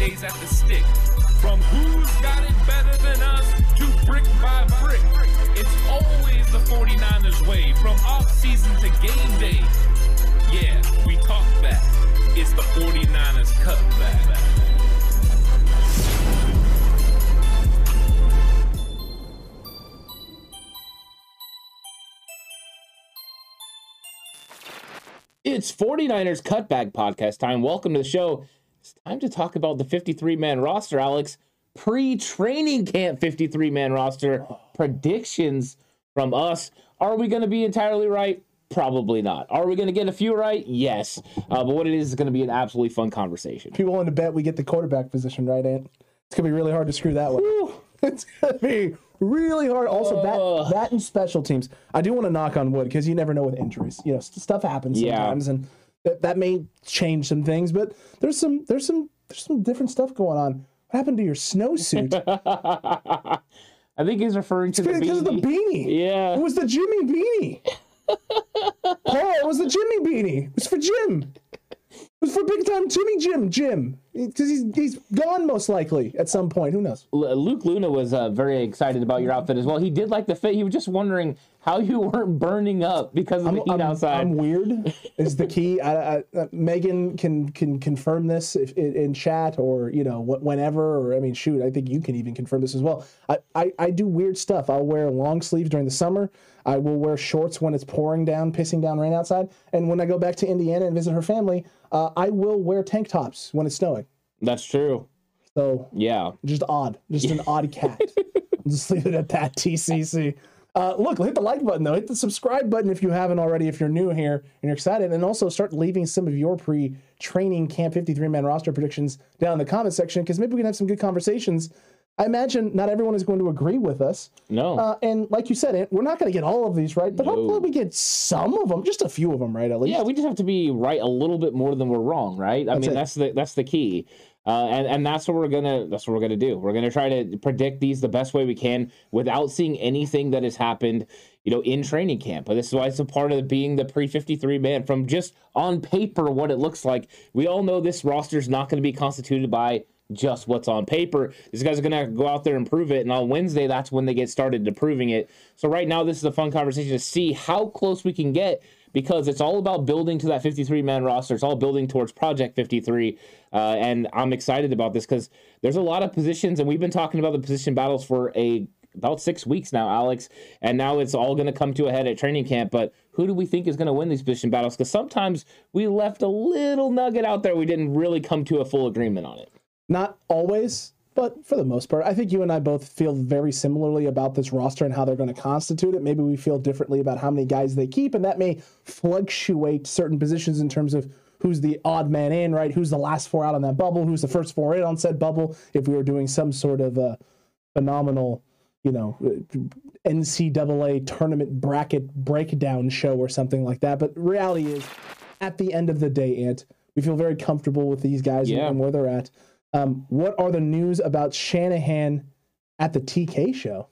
days at the stick. From who's got it better than us to brick by brick. It's always the 49ers way from off season to game day. Yeah, we talk back. It's the 49ers cutback. It's 49ers Cutback Podcast time. Welcome to the show. Time to talk about the 53 man roster, Alex. Pre training camp 53 man roster predictions from us. Are we going to be entirely right? Probably not. Are we going to get a few right? Yes. Uh, but what it is is going to be an absolutely fun conversation. People want to bet we get the quarterback position right, Ant. It's gonna be really hard to screw that one. Whew. It's gonna be really hard. Also, Ugh. that that and special teams. I do want to knock on wood because you never know with injuries. You know, st- stuff happens Yeah. sometimes, and that, that may change some things. But there's some there's some there's some different stuff going on. What happened to your snowsuit? I think he's referring to the because of the beanie. beanie. Yeah. It was the Jimmy beanie. Paul, it was the Jimmy beanie. It was for Jim. It was for big time Jimmy Jim Jim. Because he's he's gone most likely at some point. Who knows? Luke Luna was uh, very excited about your outfit as well. He did like the fit. He was just wondering how you weren't burning up because of the heat I'm, outside. I'm weird is the key. I, I, uh, Megan can can confirm this if, in, in chat or you know wh- whenever. Or I mean, shoot, I think you can even confirm this as well. I, I I do weird stuff. I'll wear long sleeves during the summer. I will wear shorts when it's pouring down, pissing down rain outside. And when I go back to Indiana and visit her family, uh, I will wear tank tops when it's snowing. That's true. So Yeah. just odd, just an odd cat. I'll just leave it at that. TCC. Uh, look, hit the like button though. Hit the subscribe button if you haven't already. If you're new here and you're excited, and also start leaving some of your pre-training Camp 53 man roster predictions down in the comment section because maybe we can have some good conversations. I imagine not everyone is going to agree with us, No. uh, and like you said, Ant, we're not going to get all of these right, but No. hopefully we get some of them, just a few of them right at least. yeah, we just have to be right a little bit more than we're wrong, right? I mean, it. that's the that's the key. Uh, and and that's what we're gonna that's what we're gonna do. We're gonna try to predict these the best way we can without seeing anything that has happened, you know, in training camp. But this is why it's a part of being the pre fifty three man from just on paper what it looks like. We all know this roster is not going to be constituted by just what's on paper. These guys are going to go out there and prove it. And on Wednesday, that's when they get started to proving it. So right now, this is a fun conversation to see how close we can get because it's all about building to that 53 man roster. It's all building towards Project 53. Uh, and I'm excited about this because there's a lot of positions, and we've been talking about the position battles for a about six weeks now, Alex. And now it's all going to come to a head at training camp. But who do we think is going to win these position battles? Because sometimes we left a little nugget out there. We didn't really come to a full agreement on it. Not always, but for the most part, I think you and I both feel very similarly about this roster and how they're going to constitute it. Maybe we feel differently about how many guys they keep, and that may fluctuate certain positions in terms of who's the odd man in, right? Who's the last four out on that bubble? Who's the first four in on said bubble? If we were doing some sort of uh, phenomenal, you know, NCAA tournament bracket breakdown show or something like that. But reality is, at the end of the day, Ant, we feel very comfortable with these guys Yeah. and where they're at. Um, what are the news about Shanahan at the TK show?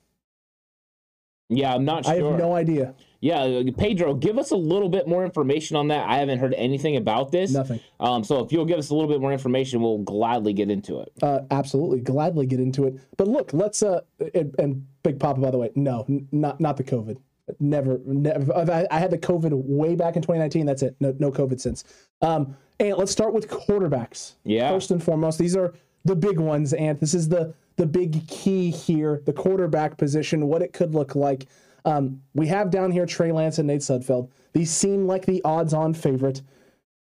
Yeah, I'm not sure. I have no idea. Yeah, uh, Pedro, give us a little bit more information on that. I haven't heard anything about this. Nothing. Um, so if you'll give us a little bit more information, we'll gladly get into it. Uh, absolutely, gladly get into it. But look, let's uh, and, and Big Papa, by the way, no, n- not not the COVID. Never, never. I, I had the COVID way back in 2019. That's it. No, no COVID since. Um, and let's start with quarterbacks. Yeah. First and foremost, these are the big ones, and this is the the big key here: the quarterback position, what it could look like. Um, we have down here Trey Lance and Nate Sudfeld. These seem like the odds-on favorite.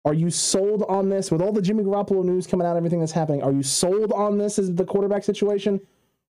Are you sold on this with all the Jimmy Garoppolo news coming out, everything that's happening? Are you sold on this as the quarterback situation,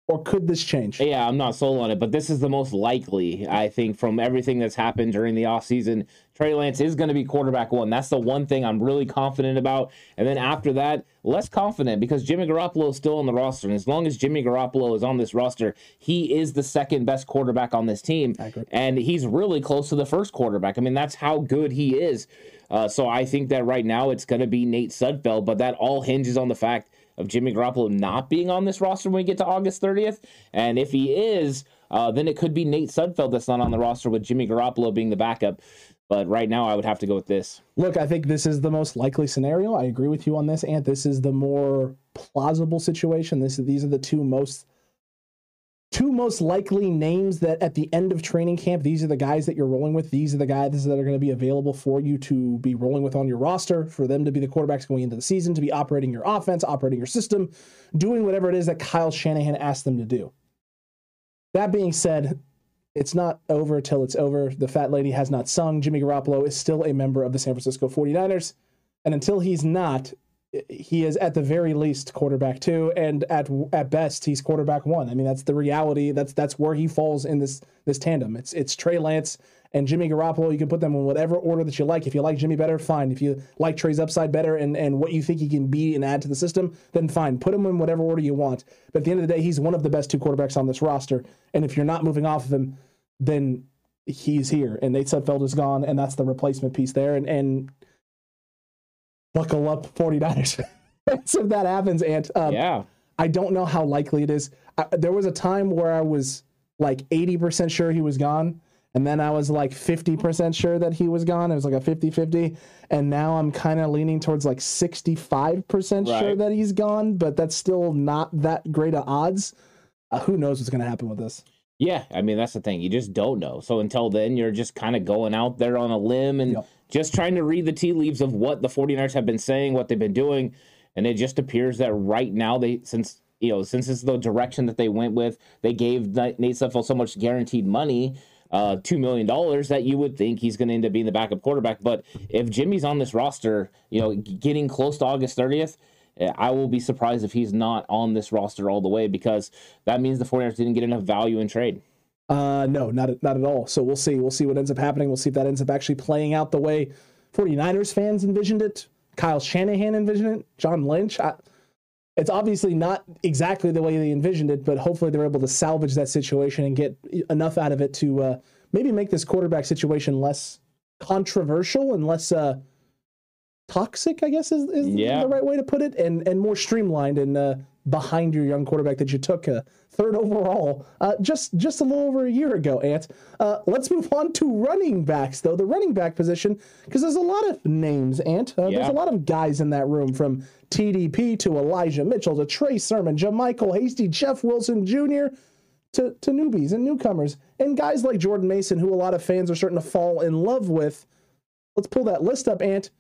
or could this change? Yeah, I'm not sold on it, but this is the most likely, I think, from everything that's happened during the offseason. Trey Lance is going to be quarterback one. That's the one thing I'm really confident about. And then after that, less confident because Jimmy Garoppolo is still on the roster. And as long as Jimmy Garoppolo is on this roster, he is the second best quarterback on this team. And he's really close to the first quarterback. I mean, that's how good he is. Uh, so I think that right now it's going to be Nate Sudfeld, but that all hinges on the fact of Jimmy Garoppolo not being on this roster when we get to August 30th. And if he is, uh, then it could be Nate Sudfeld that's not on the roster with Jimmy Garoppolo being the backup. But right now, I would have to go with this. Look, I think this is the most likely scenario. I agree with you on this, and this is the more plausible situation. This these are the two most two most likely names that at the end of training camp, these are the guys that you're rolling with. These are the guys that are going to be available for you to be rolling with on your roster, for them to be the quarterbacks going into the season, to be operating your offense, operating your system, doing whatever it is that Kyle Shanahan asked them to do. That being said, it's not over till it's over. The fat lady has not sung. Jimmy Garoppolo is still a member of the San Francisco 49ers. And until he's not, he is at the very least quarterback two, and at at best he's quarterback one. I mean that's the reality. That's that's where he falls in this this tandem. It's it's Trey Lance and Jimmy Garoppolo. You can put them in whatever order that you like. If you like Jimmy better, fine. If you like Trey's upside better and and what you think he can be and add to the system, then fine. Put him in whatever order you want. But at the end of the day, he's one of the best two quarterbacks on this roster. And if you're not moving off of him, then he's here. And Nate Sudfeld is gone, and that's the replacement piece there. And and buckle up 49ers if that happens and um, yeah i don't know how likely it is I, there was a time where i was like 80% sure he was gone and then i was like 50% sure that he was gone it was like a 50-50 and now i'm kind of leaning towards like 65% right. sure that he's gone but that's still not that great of odds uh, who knows what's going to happen with this yeah, I mean that's the thing. You just don't know. So until then, you're just kind of going out there on a limb and yep. Just trying to read the tea leaves of what the 49ers have been saying, what they've been doing, and it just appears that right now they since you know since it's the direction that they went with, they gave Nate Sudfeld so much guaranteed money. Uh, two million dollars that you would think he's going to end up being the backup quarterback. But if Jimmy's on this roster, you know, getting close to August 30th, I will be surprised if he's not on this roster all the way because that means the 49ers didn't get enough value in trade. Uh, no, not at, not at all. So we'll see. We'll see what ends up happening. We'll see if that ends up actually playing out the way 49ers fans envisioned it. Kyle Shanahan envisioned it. John Lynch. I, it's obviously not exactly the way they envisioned it, but hopefully they're able to salvage that situation and get enough out of it to uh, maybe make this quarterback situation less controversial and less uh, toxic, I guess is, is yeah. the right way to put it, and and more streamlined and uh, behind your young quarterback that you took uh, third overall uh, just just a little over a year ago. Ant. Uh, let's move on to running backs, though the running back position, because there's a lot of names. Ant. Uh, yeah. There's a lot of guys in that room from TDP to Elijah Mitchell to Trey Sermon, JaMycal Hasty, Jeff Wilson Jr. To, to newbies and newcomers and guys like Jordan Mason, who a lot of fans are starting to fall in love with. Let's pull that list up, Ant.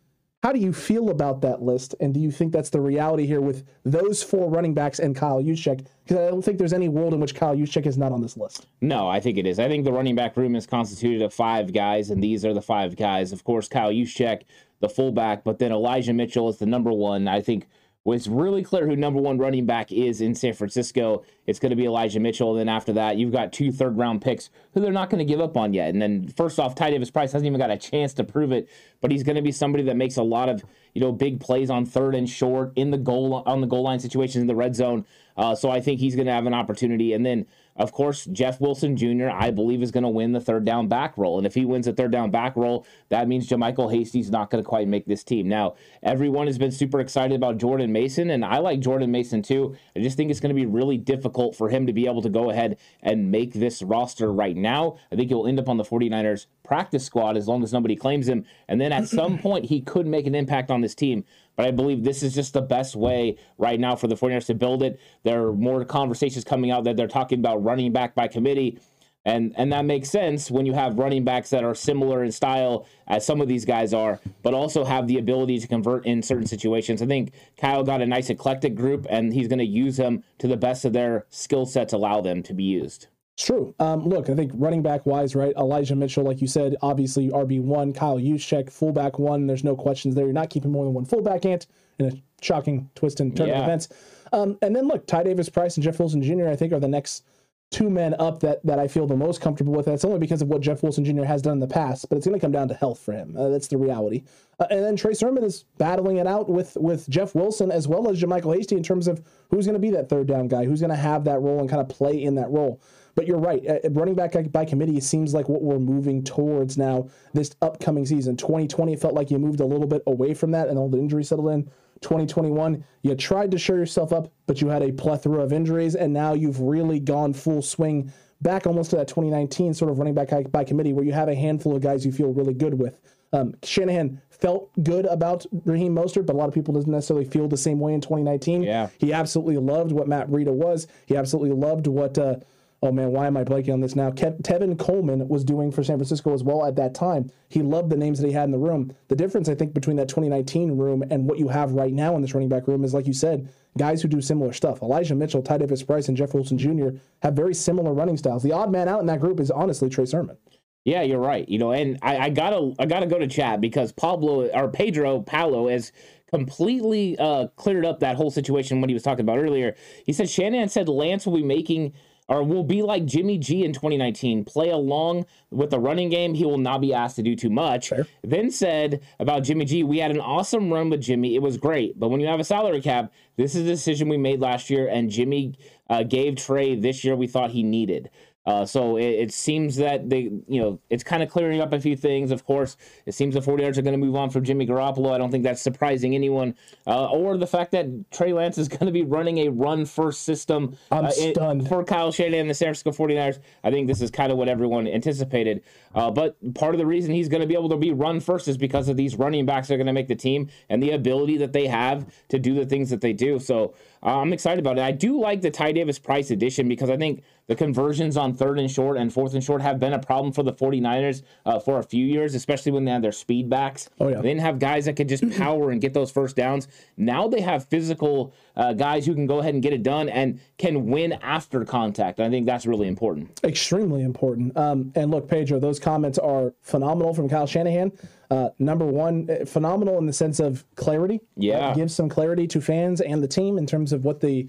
How do you feel about that list? And do you think that's the reality here with those four running backs and Kyle Juszczyk? Because I don't think there's any world in which Kyle Juszczyk is not on this list. No, I think it is. I think the running back room is constituted of five guys, and these are the five guys. Of course, Kyle Juszczyk, the fullback, but then Elijah Mitchell is the number one. I think was really clear who number one running back is in San Francisco. It's going to be Elijah Mitchell. And then after that, you've got two third round picks who they're not going to give up on yet. And then first off, Ty Davis Price hasn't even got a chance to prove it, but he's going to be somebody that makes a lot of you know big plays on third and short in the goal on the goal line situations in the red zone. Uh, so I think he's going to have an opportunity. And then of course, Jeff Wilson Jr., I believe, is going to win the third down back roll. And if he wins the third down back roll, that means JaMycal Hasty's not going to quite make this team. Now, everyone has been super excited about Jordan Mason, and I like Jordan Mason too. I just think it's going to be really difficult for him to be able to go ahead and make this roster right now. I think he'll end up on the 49ers practice squad as long as nobody claims him. And then at some point, he could make an impact on this team. But I believe this is just the best way right now for the 49ers to build it. There are more conversations coming out that they're talking about running back by committee. And, and that makes sense when you have running backs that are similar in style as some of these guys are, but also have the ability to convert in certain situations. I think Kyle got a nice eclectic group, and he's going to use them to the best of their skill sets, allow them to be used. It's true. Um, look, I think running back wise, right? Elijah Mitchell, like you said, obviously RB one. Kyle Juszczyk, fullback one. There's no questions there. You're not keeping more than one fullback ant in a shocking twist and turn yeah. of events. Um, and then look, Ty Davis Price and Jeff Wilson Jr. I think are the next two men up that that I feel the most comfortable with. That's only because of what Jeff Wilson Jr. has done in the past, but it's going to come down to health for him. Uh, that's the reality. Uh, and then Trey Sermon is battling it out with with Jeff Wilson as well as JaMycal Hasty in terms of who's going to be that third down guy, who's going to have that role and kind of play in that role. But you're right. Uh, running back by committee seems like what we're moving towards now this upcoming season. 2020 felt like you moved a little bit away from that and all the injuries settled in. 2021, you tried to show yourself up, but you had a plethora of injuries, and now you've really gone full swing back almost to that 2019 sort of running back by committee where you have a handful of guys you feel really good with. Um, Shanahan felt good about Raheem Mostert, but a lot of people doesn't necessarily feel the same way in 2019. Yeah. He absolutely loved what Matt Breida was. He absolutely loved what, uh, oh man, why am I blanking on this now? Kev- Tevin Coleman was doing for San Francisco as well at that time. He loved the names that he had in the room. The difference, I think, between that 2019 room and what you have right now in this running back room is, like you said, guys who do similar stuff. Elijah Mitchell, Ty Davis Price, and Jeff Wilson Jr. have very similar running styles. The odd man out in that group is honestly Trey Sermon. Yeah, you're right. You know, and I, I gotta I gotta go to chat because Pablo or Pedro Paulo has completely uh, cleared up that whole situation when he was talking about earlier. He said Shanahan said Lance will be making or will be like Jimmy G in 2019, play along with the running game. He will not be asked to do too much. Fair. Then said about Jimmy G, we had an awesome run with Jimmy. It was great. But when you have a salary cap, this is a decision we made last year, and Jimmy uh, gave Trey this year we thought he needed. Uh, so it, it, seems that they, you know, it's kind of clearing up a few things. Of course, it seems the 49ers are going to move on from Jimmy Garoppolo. I don't think that's surprising anyone, uh, or the fact that Trey Lance is going to be running a run first system I'm uh, stunned. for Kyle Shanahan and the San Francisco 49ers. I think this is kind of what everyone anticipated. Uh, but part of the reason he's going to be able to be run first is because of these running backs that are going to make the team and the ability that they have to do the things that they do. So uh, I'm excited about it. I do like the Ty Davis Price edition because I think the conversions on third and short and fourth and short have been a problem for the 49ers uh, for a few years, especially when they had their speed backs. Oh, yeah. They didn't have guys that could just power and get those first downs. Now they have physical uh, guys who can go ahead and get it done and can win after contact. I think that's really important. Extremely important. Um, and look, Pedro, those comments are phenomenal from Kyle Shanahan. Uh, number one, uh, phenomenal in the sense of clarity. Yeah. Gives some clarity to fans and the team in terms of what the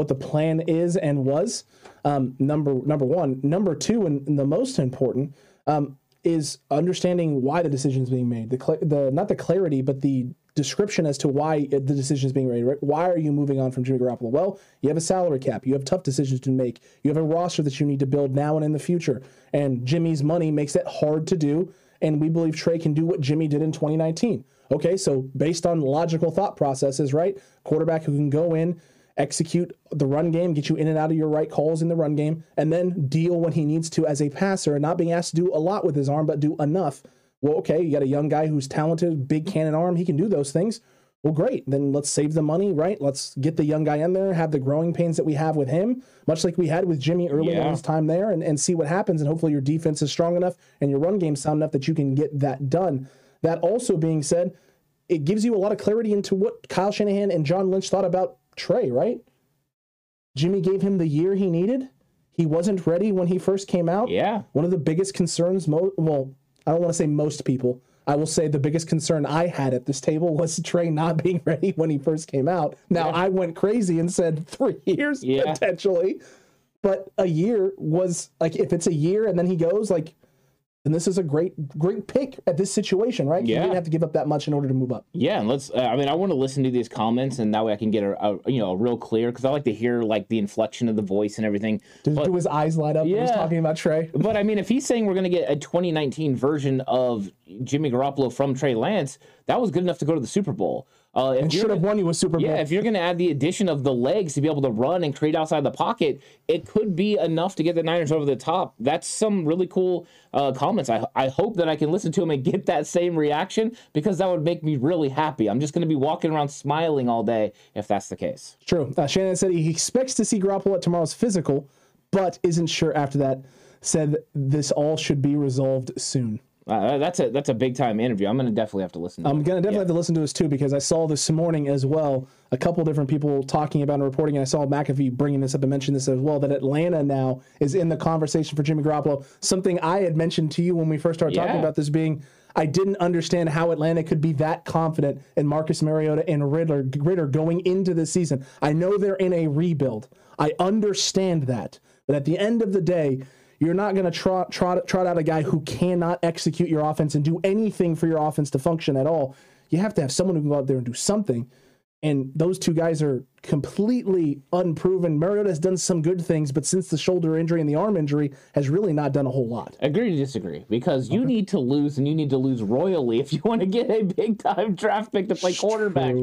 what the plan is and was. Um, number number one. Number two, and, and the most important, um, is understanding why the decision is being made. The cl- the not the clarity, but the description as to why the decision is being made. Right? Why are you moving on from Jimmy Garoppolo? Well, you have a salary cap. You have tough decisions to make. You have a roster that you need to build now and in the future. And Jimmy's money makes it hard to do. And we believe Trey can do what Jimmy did in 2019. Okay, so based on logical thought processes, right? Quarterback who can go in, execute the run game, get you in and out of your right calls in the run game, and then deal when he needs to as a passer and not being asked to do a lot with his arm, but do enough. Well, okay, you got a young guy who's talented, big cannon arm, he can do those things. Well, great. Then let's save the money, right? Let's get the young guy in there, have the growing pains that we have with him, much like we had with Jimmy early Yeah. in his time there, and, and see what happens. And hopefully your defense is strong enough and your run game sound enough that you can get that done. That also being said, it gives you a lot of clarity into what Kyle Shanahan and John Lynch thought about Trey, right? Jimmy gave him the year he needed. He wasn't ready when he first came out. Yeah. One of the biggest concerns, mo- well, I don't want to say most people. I will say the biggest concern I had at this table was Trey not being ready when he first came out. Now Yeah. I went crazy and said three years Yeah. potentially, but a year was like if it's a year and then he goes like, then this is a great great pick at this situation, right? Yeah. You didn't have to give up that much in order to move up. Yeah, and let's. Uh, I mean, I want to listen to these comments, and that way I can get a, a you know a real clear because I like to hear like the inflection of the voice and everything. Do, But- do his eyes light up when he's Yeah. talking about Trey? But I mean, if he's saying we're going to get a 2019 version of Jimmy Garoppolo from Trey Lance, that was good enough to go to the Super Bowl. Uh, if And should have won you a Super Bowl. Yeah, if you're going to add the addition of the legs to be able to run and create outside the pocket, it could be enough to get the Niners over the top. That's some really cool uh, comments. I, I hope that I can listen to them and get that same reaction because that would make me really happy. I'm just going to be walking around smiling all day if that's the case. True. Uh, Shannon said he expects to see Garoppolo at tomorrow's physical, but isn't sure after that. Said this all should be resolved soon. Uh, that's a that's a big time interview. I'm going to definitely have to listen. To I'm it. gonna definitely have to listen to this too because I saw this morning as well a couple different people talking about and reporting, and I saw McAfee bringing this up and mentioned this as well that Atlanta now is in the conversation for Jimmy Garoppolo. Something I had mentioned to you when we first started talking about this being. I didn't understand how Atlanta could be that confident in Marcus Mariota and Riddler, Ridder going into this season. I know they're in a rebuild. I understand that. But at the end of the day, you're not going to trot, trot, trot out a guy who cannot execute your offense and do anything for your offense to function at all. You have to have someone who can go out there and do something. And those two guys are completely unproven. Mariota has done some good things, but since the shoulder injury and the arm injury, has really not done a whole lot. Agree to disagree because you need to lose and you need to lose royally if you want to get a big time draft pick to play quarterback.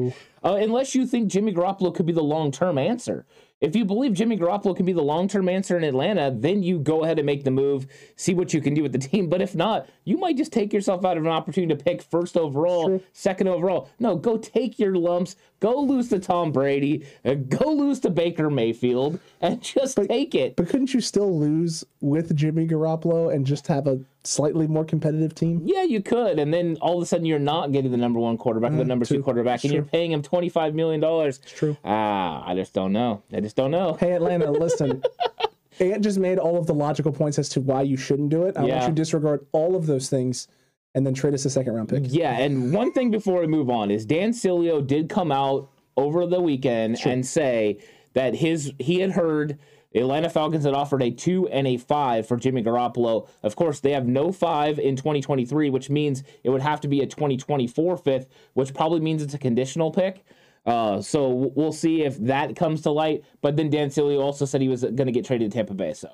Uh, unless you think Jimmy Garoppolo could be the long term answer. If you believe Jimmy Garoppolo can be the long term answer in Atlanta, then you go ahead and make the move, see what you can do with the team. But if not, you might just take yourself out of an opportunity to pick first overall, True. second overall. No, go take your lumps, go lose to Tom Brady, uh, go lose to Baker Mayfield, and just take it. But couldn't you still lose with Jimmy Garoppolo and just have a slightly more competitive team? Yeah, you could, and then all of a sudden you're not getting the number one quarterback or the number two true. quarterback, and True. you're paying him twenty five million dollars. It's true. Ah, I just don't know. I just don't know. Hey, Atlanta, listen. Ant just made all of the logical points as to why you shouldn't do it. I want you to disregard all of those things and then trade us a second round pick. Yeah, and one thing before we move on is Dan Sileo did come out over the weekend and say that his he had heard the Atlanta Falcons had offered a two and a five for Jimmy Garoppolo. Of course, they have no five in 2023, which means it would have to be a 2024 fifth, which probably means it's a conditional pick. Uh, so we'll see if that comes to light. But then Dan Sileo also said he was going to get traded to Tampa Bay. So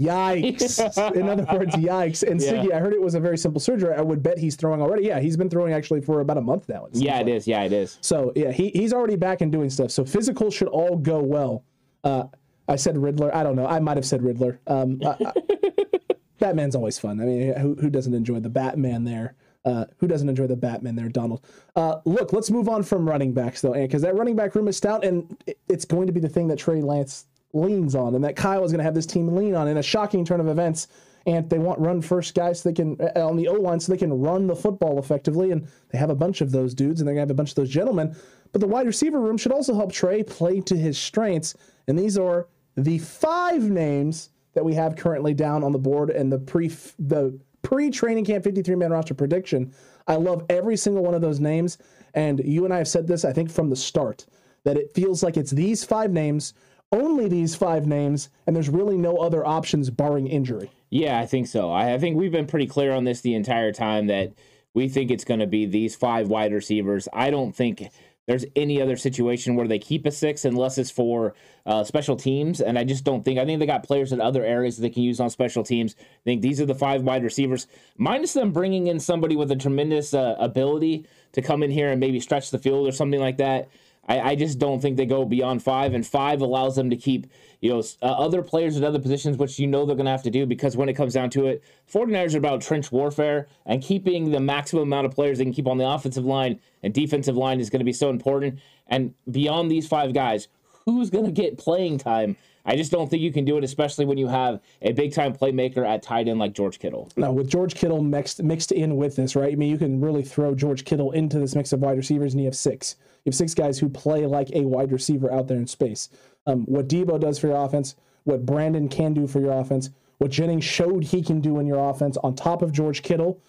Yikes. In other words, yikes. And Yeah. Siggy, I heard it was a very simple surgery. I would bet he's throwing already. Yeah, he's been throwing actually for about a month now. it yeah, like. it is. Yeah, it is. So yeah, he, he's already back and doing stuff. So physical should all go well. Uh, I said Riddler. I don't know. I might have said Riddler. Um, I- I- Batman's always fun. I mean, who, who doesn't enjoy the Batman there? Uh, who doesn't enjoy the Batman there, Donald? Uh, look, let's move on from running backs though, because that running back room is stout, and it- it's going to be the thing that Trey Lance leans on, and that Kyle is going to have this team lean on in a shocking turn of events. And they want run first guys so they can uh, on the O line so they can run the football effectively. And they have a bunch of those dudes, and they're gonna have a bunch of those gentlemen. But the wide receiver room should also help Trey play to his strengths. And these are the five names that we have currently down on the board and the pre the pre training camp 53 man roster prediction. I love every single one of those names. And you and I have said this, I think, from the start, that it feels like it's these five names, only these five names, and there's really no other options barring injury. Yeah, I think so. I, I think we've been pretty clear on this the entire time that we think it's going to be these five wide receivers. I don't think there's any other situation where they keep a six unless it's for uh, special teams. And I just don't think, I think they got players in other areas that they can use on special teams. I think these are the five wide receivers, minus them bringing in somebody with a tremendous uh, ability to come in here and maybe stretch the field or something like that. I, I just don't think they go beyond five, and five allows them to keep you know uh, other players at other positions, which you know they're going to have to do because when it comes down to it, 49ers are about trench warfare and keeping the maximum amount of players they can keep on the offensive line and defensive line is going to be so important. And beyond these five guys, who's going to get playing time? I just don't think you can do it, especially when you have a big time playmaker at tight end like George Kittle. Now, with George Kittle mixed mixed in with this, right? I mean, you can really throw George Kittle into this mix of wide receivers, and you have six. You have six guys who play like a wide receiver out there in space. Um, what Deebo does for your offense, what Brandon can do for your offense, what Jennings showed he can do in your offense, on top of George Kittle,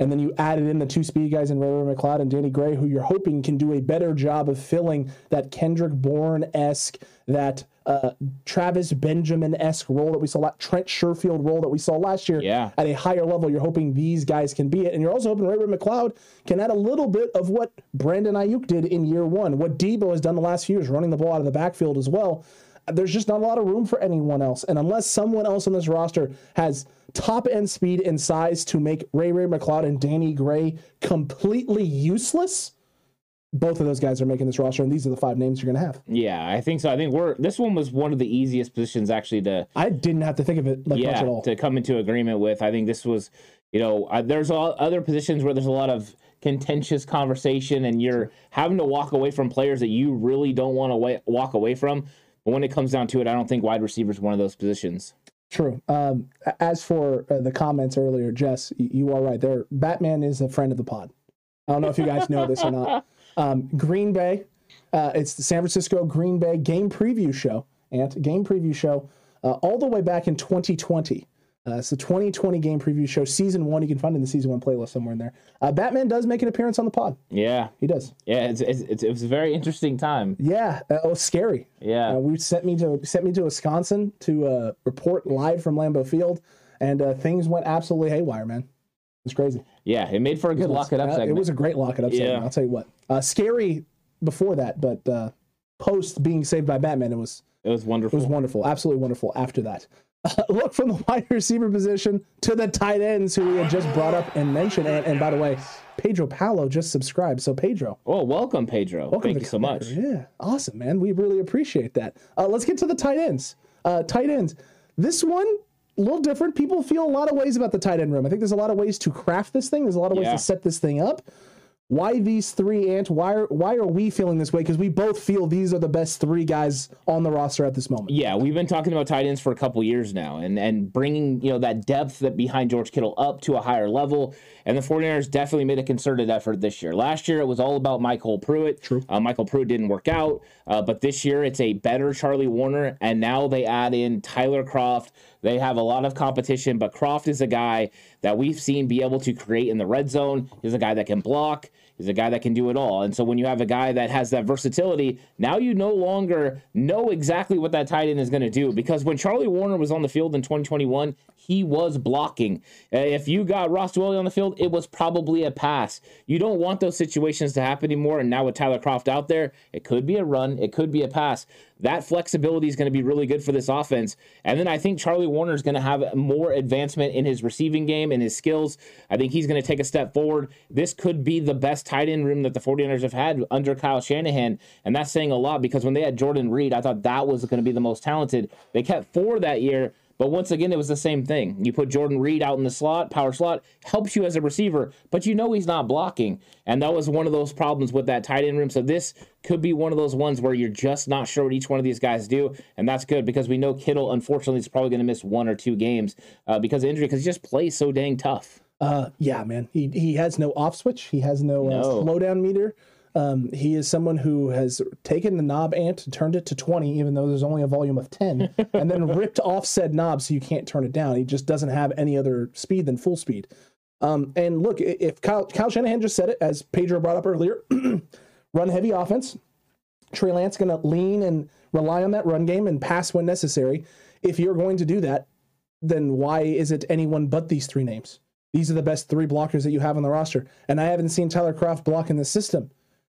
and then you added in the two speed guys in Ray Ray McCloud and Danny Gray, who you're hoping can do a better job of filling that Kendrick Bourne esque, that uh, Travis Benjamin esque role that we saw, Trent Sherfield role that we saw last year Yeah. at a higher level. You're hoping these guys can be it. And you're also hoping Ray Ray McCloud can add a little bit of what Brandon Aiyuk did in year one, what Deebo has done the last few years, running the ball out of the backfield as well. There's just not a lot of room for anyone else. And unless someone else on this roster has top end speed and size to make Ray Ray McCloud and Danny Gray completely useless, both of those guys are making this roster. And these are the five names you're going to have. Yeah, I think so. I think we're this one was one of the easiest positions actually to I didn't have to think of it like much at all. to come into agreement with. I think this was, you know, uh, there's all other positions where there's a lot of contentious conversation, and you're having to walk away from players that you really don't want to wa- walk away from. But when it comes down to it, I don't think wide receiver is one of those positions. True. Um, as for uh, the comments earlier, Jess, you are right. There, Batman is a friend of the pod. I don't know if you guys know this or not. Um, Green Bay, uh, it's the San Francisco Green Bay game preview show, and game preview show, uh, all the way back in 2020. Uh, it's the 2020 game preview show, season one. You can find it in the season one playlist somewhere in there. Uh, Batman does make an appearance on the pod. Yeah, He does. yeah, it's, it's, it's it was a very interesting time. Yeah, uh, it was scary. Yeah, Uh, we sent me to sent me to Wisconsin to uh, report live from Lambeau Field, and uh, things went absolutely haywire, man. It's crazy. yeah, it made for a good lock it up Uh, segment. It was a great lock it up segment. I'll tell you what. Uh, scary before that, but uh, post being saved by Batman, it was it was wonderful. it was wonderful, absolutely wonderful. After that, look from the wide receiver position to the tight ends who we had just brought up and mentioned. And, and by the way, Pedro Paulo just subscribed. So Pedro, Oh, welcome, Pedro. welcome Thank you so much. Yeah, awesome, man. We really appreciate that. Uh, let's get to the tight ends. Uh, tight ends. This one a little different. People feel a lot of ways about the tight end room. I think there's a lot of ways to craft this thing. There's a lot of ways Yeah. to set this thing up. Why these three, Ant? Why are why are we feeling this way? Because we both feel these are the best three guys on the roster at this moment. Yeah, we've been talking about tight ends for a couple years now and and bringing, you know, that depth that behind George Kittle up to a higher level. And the 49ers definitely made a concerted effort this year. Last year it was all about MyCole Pruitt. True. Uh, MyCole Pruitt didn't work out, uh, but this year it's a better Charlie Woerner and now they add in Tyler Kroft. They have a lot of competition, but Kroft is a guy that we've seen be able to create in the red zone. He's a guy that can block. He's a guy that can do it all. And so when you have a guy that has that versatility, now you no longer know exactly what that tight end is going to do. Because when Charlie Woerner was on the field in 2021, he was blocking. Uh, If you got Ross Dwelley on the field, it was probably a pass. You don't want those situations to happen anymore. And now with Tyler Kroft out there, it could be a run, it could be a pass. That flexibility is going to be really good for this offense. And then I think Charlie Woerner is going to have more advancement in his receiving game and his skills. I think he's going to take a step forward. This could be the best tight end room that the 49ers have had under Kyle Shanahan. And that's saying a lot because when they had Jordan Reed, I thought that was going to be the most talented. They kept four that year. But once again, it was the same thing. You put Jordan Reed out in the slot, power slot, helps you as a receiver, but you know he's not blocking. And that was one of those problems with that tight end room. So this could be one of those ones where you're just not sure what each one of these guys do. And that's good because we know Kittle, unfortunately, is probably going to miss one or two games uh, because of injury because he just plays so dang tough. Uh, yeah, man. He he has no off switch. He has no, Uh, No. slowdown meter. Um, he is someone who has taken the knob ant, turned it to 20, even though there's only a volume of 10, and then ripped off said knob so you can't turn it down. He just doesn't have any other speed than full speed. Um, and look, if Kyle, Kyle Shanahan just said it, as Pedro brought up earlier, run heavy offense. Trey Lance going to lean and rely on that run game and pass when necessary. If you're going to do that, then why is it anyone but these three names? These are the best three blockers that you have on the roster. And I haven't seen Tyler Kroft block in the system.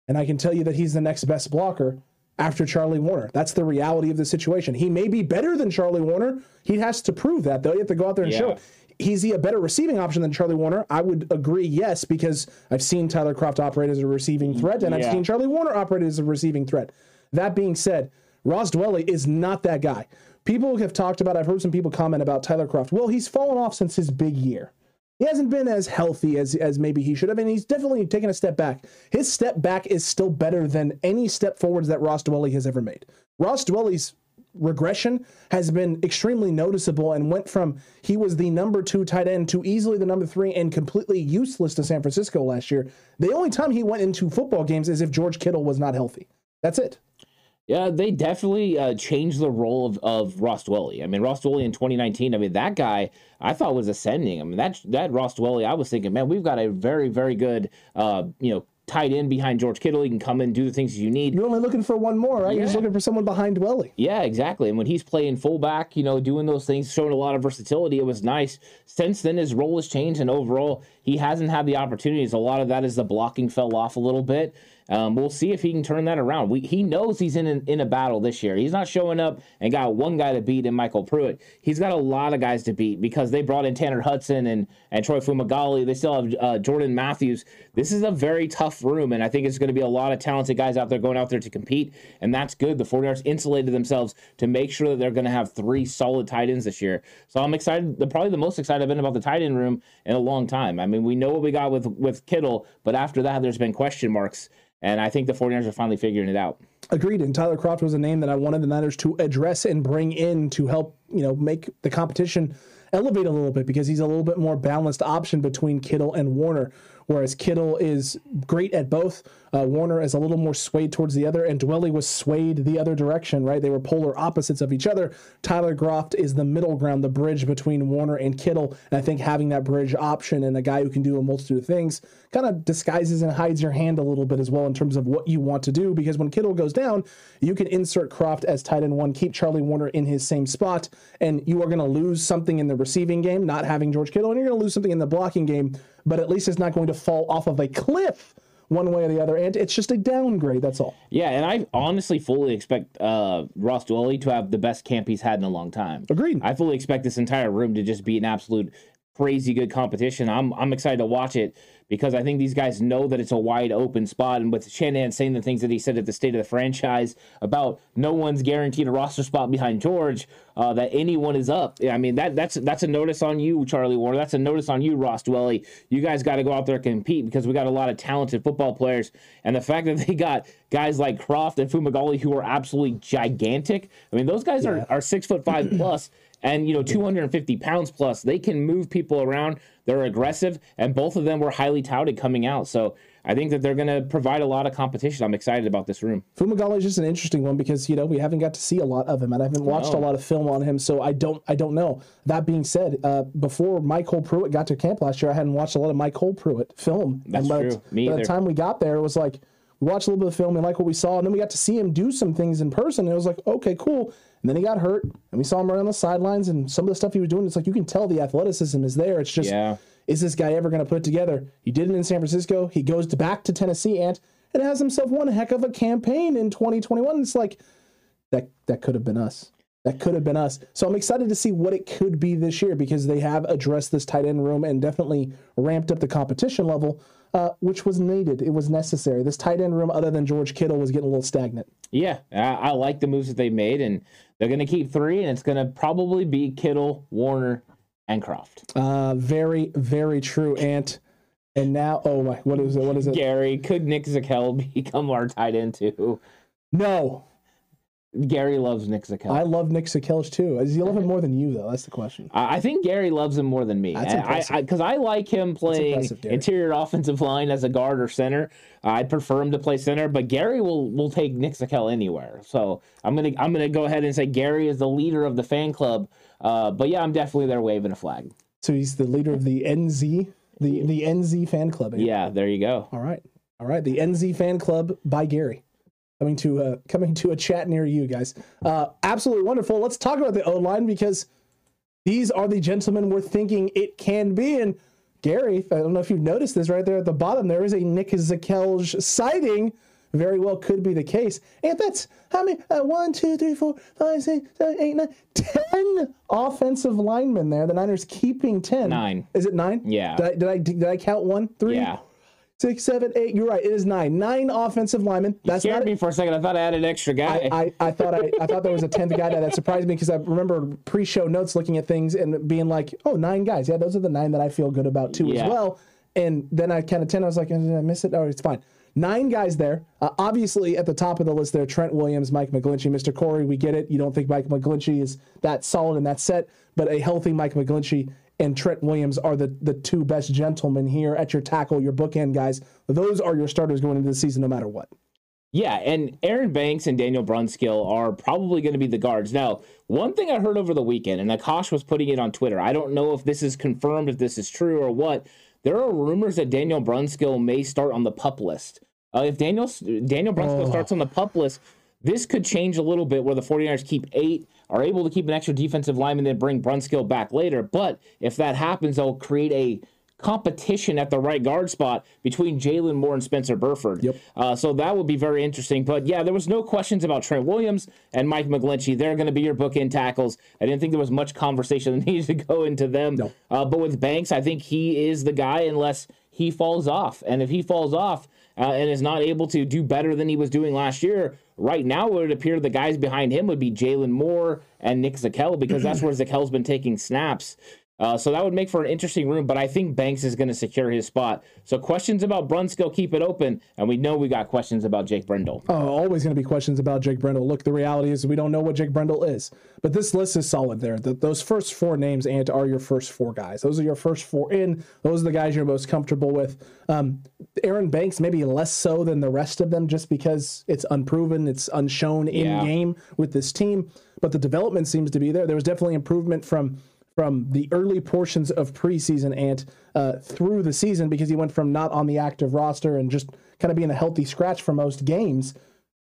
And I can tell you that he's the next best blocker after Charlie Woerner. That's the reality of the situation. He may be better than Charlie Woerner. He has to prove that, though. You have to go out there and show Yeah. it. Is he a better receiving option than Charlie Woerner? I would agree, yes, because I've seen Tyler Kroft operate as a receiving threat, and I've seen Charlie Woerner operate as a receiving threat. That being said, Ross Dwelley is not that guy. People have talked about, I've heard some people comment about Tyler Kroft. Well, he's fallen off since his big year. He hasn't been as healthy as, as maybe he should have, and he's definitely taken a step back. His step back is still better than any step forwards that Ross Dwelley has ever made. Ross Dwelley's regression has been extremely noticeable and went from he was the number two tight end to easily the number three and completely useless to San Francisco last year. The only time he went into football games is if George Kittle was not healthy. That's it. Yeah, they definitely uh, changed the role of, of Ross Dwelley. I mean, Ross Dwelley in 2019, I mean, that guy I thought was ascending. I mean, that that Ross Dwelley, I was thinking, man, we've got a very, very good, uh, you know, tight end behind George Kittle. He can come in, do the things you need. You're only looking for one more, right? You're just looking for someone behind Dwelley. Yeah, exactly. And when he's playing fullback, you know, doing those things, showing a lot of versatility, it was nice. Since then, his role has changed, and overall, he hasn't had the opportunities. A lot of that is the blocking fell off a little bit. Um, we'll see if he can turn that around. We, he knows he's in, in in a battle this year. He's not showing up and got one guy to beat in MyCole Pruitt. He's got a lot of guys to beat because they brought in Tanner Hudson and and Troy Fumagalli. They still have uh, Jordan Matthews. This is a very tough room, and I think it's going to be a lot of talented guys out there going out there to compete, and that's good. The 49ers insulated themselves to make sure that they're going to have three solid tight ends this year. So I'm excited. The probably the most excited I've been about the tight end room in a long time. I mean, we know what we got with with Kittle, but after that, there's been question marks, and I think the 49ers are finally figuring it out. Agreed. And Tyler Kroft was a name that I wanted the Niners to address and bring in to help, you know, make the competition elevate a little bit because he's a little bit more balanced option between Kittle and Woerner. Whereas Kittle is great at both. Uh, Woerner is a little more swayed towards the other, and Dwelley was swayed the other direction, right? They were polar opposites of each other. Tyler Kroft is the middle ground, the bridge between Woerner and Kittle. And I think having that bridge option and a guy who can do a multitude of things kind of disguises and hides your hand a little bit as well in terms of what you want to do. Because when Kittle goes down, you can insert Kroft as tight end one, keep Charlie Woerner in his same spot, and you are going to lose something in the receiving game, not having George Kittle, and you're going to lose something in the blocking game, but at least it's not going to fall off of a cliff one way or the other. And it's just a downgrade. That's all. Yeah, and I honestly fully expect uh, Ross Dwelley to have the best camp he's had in a long time. Agreed. I fully expect this entire room to just be an absolute crazy good competition. I'm I'm excited to watch it because I think these guys know that it's a wide open spot. And with Shanahan saying the things that he said at the state of the franchise about no one's guaranteed a roster spot behind George, uh, that anyone is up. I mean that that's that's a notice on you, Charlie Woerner. That's a notice on you, Ross Dwelley. You guys got to go out there and compete because we got a lot of talented football players, and the fact that they got guys like Kroft and Fumagalli who are absolutely gigantic. I mean those guys yeah. are are six foot five plus and you know 250 pounds plus they can move people around. They're aggressive and both of them were highly touted coming out. So i think that they're going to provide a lot of competition. I'm excited about this room. Fumagalli is just an interesting one because you know we haven't got to see a lot of him and i haven't watched no. a lot of film on him so i don't i don't know. That being said uh, before MyCole Pruitt got to camp last year i hadn't watched a lot of MyCole Pruitt film. That's and true. Me by either. the time we got there it was like we watched a little bit of film and like what we saw and then we got to see him do some things in person and it was like okay cool and then he got hurt, and we saw him around the sidelines, and some of the stuff he was doing, it's like you can tell the athleticism is there. It's just, yeah. is this guy ever going to put it together? He did it in San Francisco. He goes to back to Tennessee, and and has himself one heck of a campaign in 2021. It's like that that could have been us. That could have been us. So I'm excited to see what it could be this year because they have addressed this tight end room and definitely ramped up the competition level uh, which was needed. It was necessary. This tight end room, other than George Kittle, was getting a little stagnant. Yeah, I, I like the moves that they made, and they're going to keep three, and it's going to probably be Kittle, Woerner, and Kroft. Uh, very, very true, Ant. And now, oh my, what is it? What is it? Gary, could Nick Zakelj become our tight end too? No, Gary loves Nick Zakelj. I love Nick Zakelj too. Does he love him more than you though? That's the question. I think Gary loves him more than me. That's impressive. Because I, I, I, like him playing interior offensive line as a guard or center. I'd prefer him to play center, but Gary will will take Nick Zakelj anywhere. So I'm gonna I'm gonna go ahead and say Gary is the leader of the fan club. Uh, but yeah, I'm definitely there waving a flag. So he's the leader of the NZ the the NZ fan club. Yeah, there you go. All right, all right. The NZ fan club by Gary coming to a coming to a chat near you guys. Uh, absolutely wonderful. Let's talk about the O line because these are the gentlemen we're thinking it can be. And Gary, I don't know if you've noticed this right there at the bottom. There is a Nick Zakelj sighting. Very well could be the case. And that's how many? Uh, one, two, three, four, five, six, seven, eight, nine, ten offensive linemen there. The Niners keeping ten. Nine. Is it nine? Yeah. Did I did I, did I count one? Three? Yeah six, seven, eight. You're right. It is nine. Nine offensive linemen. That's you scared not, me for a second. I thought I had an extra guy. I, I, I thought I, I thought there was a tenth guy. That, that surprised me because I remember pre-show notes looking at things and being like, oh, nine guys. Yeah, those are the nine that I feel good about too yeah. as well. And then I counted ten. I was like, did I miss it? Oh, it's fine. Nine guys there. Uh, obviously, at the top of the list there, Trent Williams, Mike McGlinchey, Mr. Corey. We get it. You don't think Mike McGlinchey is that solid in that set, but a healthy Mike McGlinchey and Trent Williams are the, the two best gentlemen here at your tackle, your bookend guys. Those are your starters going into the season no matter what. Yeah, and Aaron Banks and Daniel Brunskill are probably going to be the guards. Now, one thing I heard over the weekend, and Akash was putting it on Twitter, I don't know if this is confirmed, if this is true or what. There are rumors that Daniel Brunskill may start on the pup list. Uh, if Daniel Daniel Brunskill oh. starts on the pup list, this could change a little bit where the 49ers keep eight, are able to keep an extra defensive lineman, then bring Brunskill back later. But if that happens, they'll create a competition at the right guard spot between Jaylon Moore and Spencer Burford. Yep. Uh, so that would be very interesting. But yeah, there was no questions about Trent Williams and Mike McGlinchey. They're going to be your bookend tackles. I didn't think there was much conversation that needed to go into them. No. Uh, but with Banks, I think he is the guy unless he falls off. And if he falls off, uh, and is not able to do better than he was doing last year, right now it would appear the guys behind him would be Jaylon Moore and Nick Zakelj because that's where Zakelj's been taking snaps. Uh, so that would make for an interesting room, but I think Banks is going to secure his spot. So questions about Brunskill, keep it open, and we know we got questions about Jake Brendel. Oh, always going to be questions about Jake Brendel. Look, the reality is we don't know what Jake Brendel is, but this list is solid there. The, those first four names, Ant, are your first four guys. Those are your first four in. Those are the guys you're most comfortable with. Um, Aaron Banks, maybe less so than the rest of them, just because it's unproven, it's unshown in yeah. game with this team, but the development seems to be there. There was definitely improvement from from the early portions of preseason and uh, through the season because he went from not on the active roster and just kind of being a healthy scratch for most games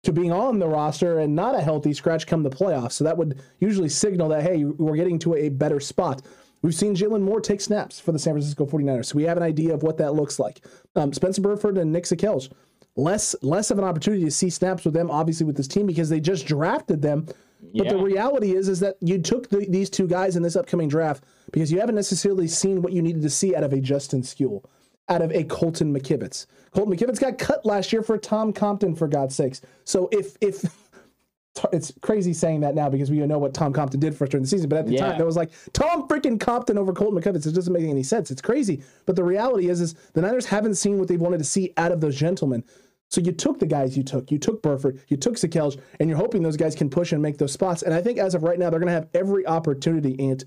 to being on the roster and not a healthy scratch come the playoffs. So that would usually signal that, hey, we're getting to a better spot. We've seen Jaylon Moore take snaps for the San Francisco 49ers, so we have an idea of what that looks like. Um, Spencer Burford and Nick Zakelj, less less of an opportunity to see snaps with them, obviously with this team because they just drafted them. But the reality is, is that you took the, these two guys in this upcoming draft because you haven't necessarily seen what you needed to see out of a Justin Skule, out of a Colton McKivitz. Colton McKivitz got cut last year for Tom Compton, for God's sakes. So if if it's crazy saying that now because we know what Tom Compton did for us during the season, but at the Yeah. time, that was like Tom freaking Compton over Colton McKivitz. It doesn't make any sense. It's crazy. But the reality is, is the Niners haven't seen what they wanted to see out of those gentlemen. So you took the guys you took. You took Burford, you took Zakelj, and you're hoping those guys can push and make those spots. And I think as of right now, they're going to have every opportunity, Ant,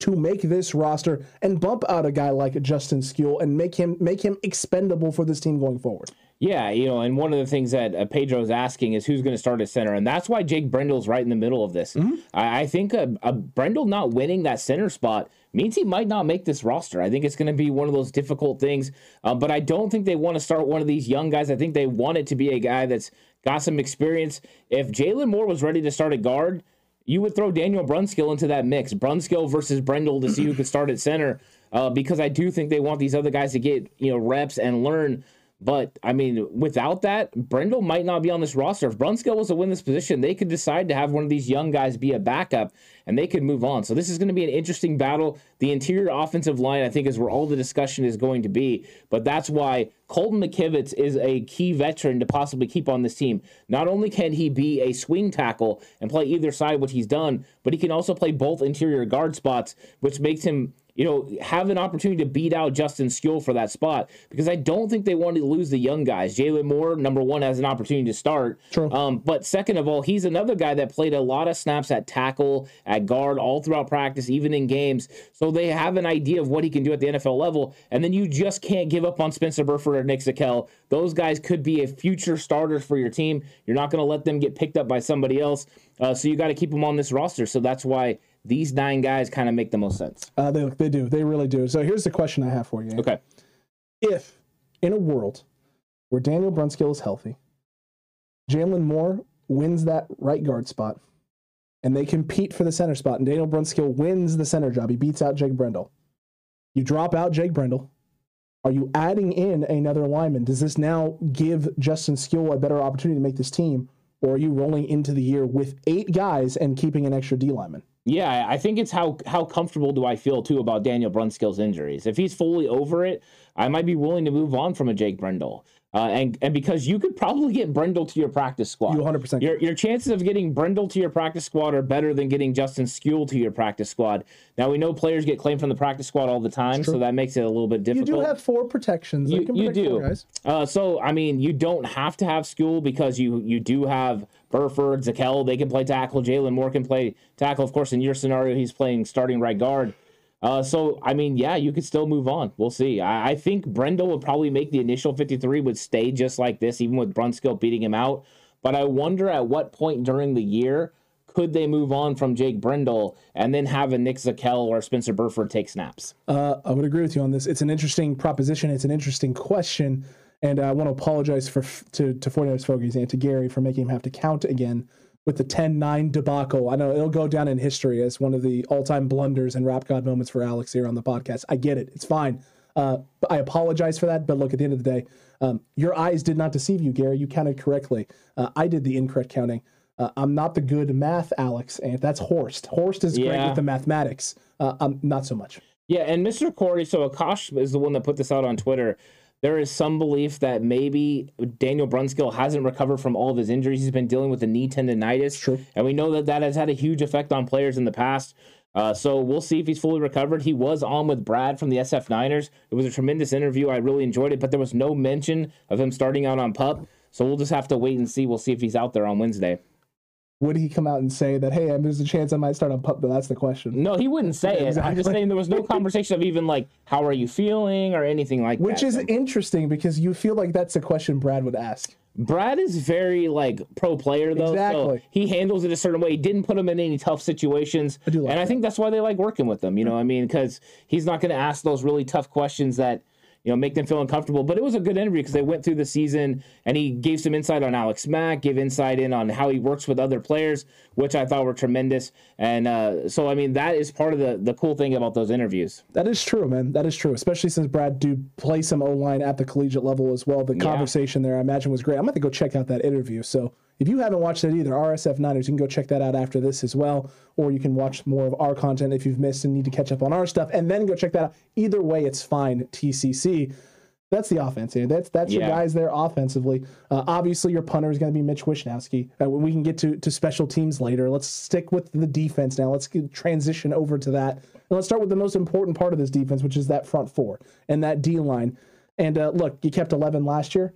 to make this roster and bump out a guy like Justin Skule and make him make him expendable for this team going forward. Yeah, you know, and one of the things that uh, Pedro's asking is who's going to start at center, and that's why Jake Brendel's right in the middle of this. Mm-hmm. I, I think a, a Brendel not winning that center spot means he might not make this roster. I think it's going to be one of those difficult things, um, but I don't think they want to start one of these young guys. I think they want it to be a guy that's got some experience. If Jaylon Moore was ready to start at guard, you would throw Daniel Brunskill into that mix. Brunskill versus Brendel to see who could start at center. Uh, because I do think they want these other guys to get you know reps and learn. But I mean, without that, Brendel might not be on this roster. If Brunskill was to win this position, they could decide to have one of these young guys be a backup, and they could move on. So this is going to be an interesting battle. The interior offensive line, I think, is where all the discussion is going to be. But that's why Colton McKivitz is a key veteran to possibly keep on this team. Not only can he be a swing tackle and play either side, which he's done, but he can also play both interior guard spots, which makes him you know, have an opportunity to beat out Justin Skule for that spot because I don't think they want to lose the young guys. Jaylon Moore, number one, has an opportunity to start. True. Um, but second of all, he's another guy that played a lot of snaps at tackle, at guard, all throughout practice, even in games. So they have an idea of what he can do at the NFL level. And then you just can't give up on Spencer Burford or Nick Zakelj. Those guys could be a future starters for your team. You're not going to let them get picked up by somebody else. Uh, so you got to keep them on this roster. So that's why these nine guys kind of make the most sense. Uh, they they do. They really do. So here's the question I have for you. Okay. if in a world where Daniel Brunskill is healthy, Jaylon Moore wins that right guard spot, and they compete for the center spot, and Daniel Brunskill wins the center job, he beats out Jake Brendel. You drop out Jake Brendel. Are you adding in another lineman? Does this now give Justin Skule a better opportunity to make this team, or are you rolling into the year with eight guys and keeping an extra D lineman? Yeah, I think it's how how comfortable do I feel too about Daniel Brunskill's injuries. If he's fully over it, I might be willing to move on from a Jake Brendel. Uh, and and because you could probably get Brendel to your practice squad. You 100% Your your chances of getting Brendel to your practice squad are better than getting Justin Skule to your practice squad. Now we know players get claimed from the practice squad all the time, so that makes it a little bit difficult. You do have four protections. You, can you do. guys. Uh, so I mean, you don't have to have Skule because you you do have Burford, Zakelj. They can play tackle. Jaylon Moore can play tackle. Of course, in your scenario, he's playing starting right guard. Uh, so I mean, yeah, you could still move on. We'll see. I, I think Brendel would probably make the initial 53 would stay just like this, even with Brunskill beating him out. But I wonder at what point during the year could they move on from Jake Brendel and then have a Nick Zakelj or Spencer Burford take snaps? Uh, I would agree with you on this. It's an interesting proposition. It's an interesting question. And I want to apologize for to, to 49ers Fogies and to Gary for making him have to count again with the 10 9 debacle. I know it'll go down in history as one of the all time blunders and rap god moments for Alex here on the podcast. I get it. It's fine. Uh, I apologize for that. But look, at the end of the day, um, your eyes did not deceive you, Gary. You counted correctly. Uh, I did the incorrect counting. Uh, I'm not the good math, Alex, and that's Horst. Horst is great with the mathematics. Uh, I'm not so much. Yeah, and Mr. Corey, so Akash is the one that put this out on Twitter. There is some belief that maybe Daniel Brunskill hasn't recovered from all of his injuries. He's been dealing with a knee tendonitis. True. And we know that that has had a huge effect on players in the past. Uh, so we'll see if he's fully recovered. He was on with Brad from the SF Niners. It was a tremendous interview. I really enjoyed it, but there was no mention of him starting out on pup. So we'll just have to wait and see. We'll see if he's out there on Wednesday. Would he come out and say that, hey, there's a chance I might start on pup? But that's the question. No, he wouldn't say it. I'm just saying there was no conversation of even like, how are you feeling or anything like that? Which is interesting because you feel like that's a question Brad would ask. Brad is very like pro player though, Exactly. so he handles it a certain way. He didn't put him in any tough situations, I do like and I think that's why they like working with him. You know, what I mean, because he's not going to ask those really tough questions that you know make them feel uncomfortable. But it was a good interview because they went through the season and he gave some insight on Alex Mack, gave insight in on how he works with other players, which I thought were tremendous. And uh, so I mean that is part of the the cool thing about those interviews. That is true, man. That is true, especially since Brad do play some O line at the collegiate level as well. The conversation there, I imagine, was great. I'm going to go check out that interview. So if you haven't watched it either, RSF Niners, you can go check that out after this as well, or you can watch more of our content if you've missed and need to catch up on our stuff, and then go check that out. Either way, it's fine. TCC. That's the offense here. That's that's your guys there offensively. Uh, obviously, your punter is going to be Mitch Wishnowsky. Uh, we can get to, to special teams later. Let's stick with the defense now. Let's transition over to that. And let's start with the most important part of this defense, which is that front four and that D line. And uh, look, you kept 11 last year.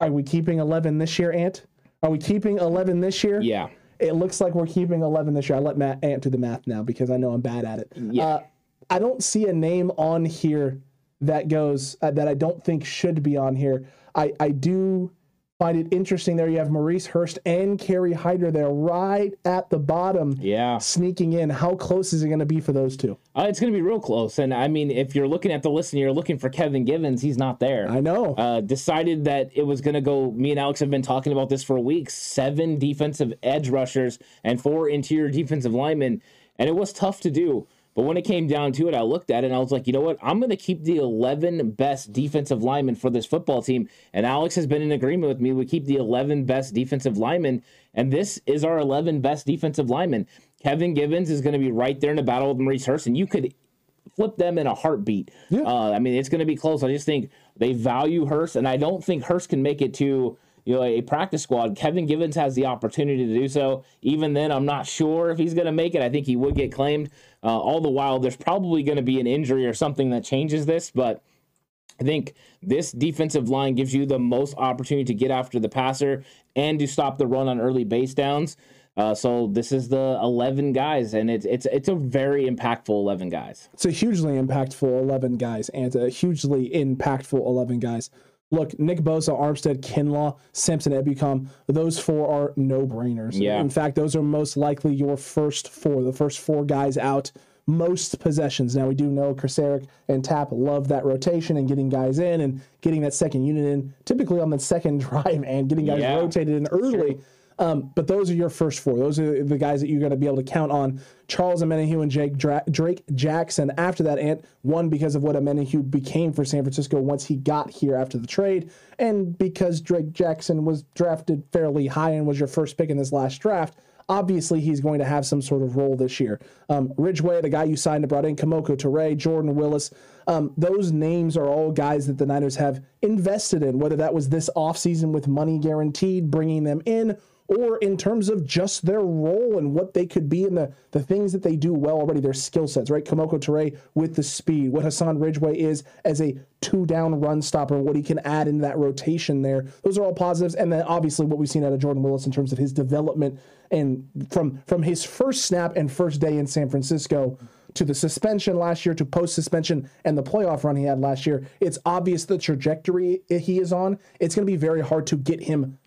Are we keeping 11 this year, Ant? Are we keeping 11 this year? Yeah. It looks like we're keeping 11 this year. I let Matt Ant do the math now because I know I'm bad at it. Yeah. Uh, I don't see a name on here that goes uh, that I don't think should be on here. I I do find it interesting there. You have Maurice Hurst and Kerry Hyder there right at the bottom, Yeah. sneaking in. How close is it going to be for those two? Uh, it's going to be real close. And I mean, if you're looking at the list and you're looking for Kevin Givens, he's not there. I know. uh, decided that it was going to go. Me and Alex have been talking about this for weeks. Seven defensive edge rushers and four interior defensive linemen, and it was tough to do. But when it came down to it, I looked at it and I was like, you know what? I'm going to keep the 11 best defensive linemen for this football team. And Alex has been in agreement with me. We keep the 11 best defensive linemen, and this is our 11 best defensive linemen. Kevin Givens is going to be right there in the battle with Maurice Hurst, and you could flip them in a heartbeat. Yeah. Uh, I mean, it's going to be close. I just think they value Hurst, and I don't think Hurst can make it to you know a practice squad. Kevin Givens has the opportunity to do so. Even then, I'm not sure if he's going to make it. I think he would get claimed. Uh, all the while, there's probably going to be an injury or something that changes this, but. I think this defensive line gives you the most opportunity to get after the passer and to stop the run on early base downs. Uh, so this is the 11 guys, and it's it's it's a very impactful 11 guys. It's a hugely impactful 11 guys and a hugely impactful 11 guys. Look, Nick Bosa, Armstead, Kinlaw, Simpson, Ebukam, those four are no brainers. Yeah. In fact, those are most likely your first four, the first four guys out most possessions. Now, we do know Chris Eric and Tapp love that rotation and getting guys in and getting that second unit in, typically on the second drive and getting guys Yeah. rotated in early. Um, but those are your first four. Those are the guys that you're going to be able to count on. Charles Omenihu and Jake Dra- Drake Jackson. After that, and one because of what Omenihu became for San Francisco once he got here after the trade, and because Drake Jackson was drafted fairly high and was your first pick in this last draft. Obviously, he's going to have some sort of role this year. Um, Ridgeway, the guy you signed and brought in, Kemoko Turay, Jordan Willis, um, those names are all guys that the Niners have invested in, whether that was this offseason with money guaranteed, bringing them in, or in terms of just their role and what they could be in the, the things that they do well already, their skill sets, right? Kemoko Turay with the speed, what Hassan Ridgeway is as a two down run stopper, what he can add into that rotation there. Those are all positives. And then obviously what we've seen out of Jordan Willis in terms of his development and from from his first snap and first day in San Francisco to the suspension last year to post suspension and the playoff run he had last year, it's obvious the trajectory he is on. It's going to be very hard to get him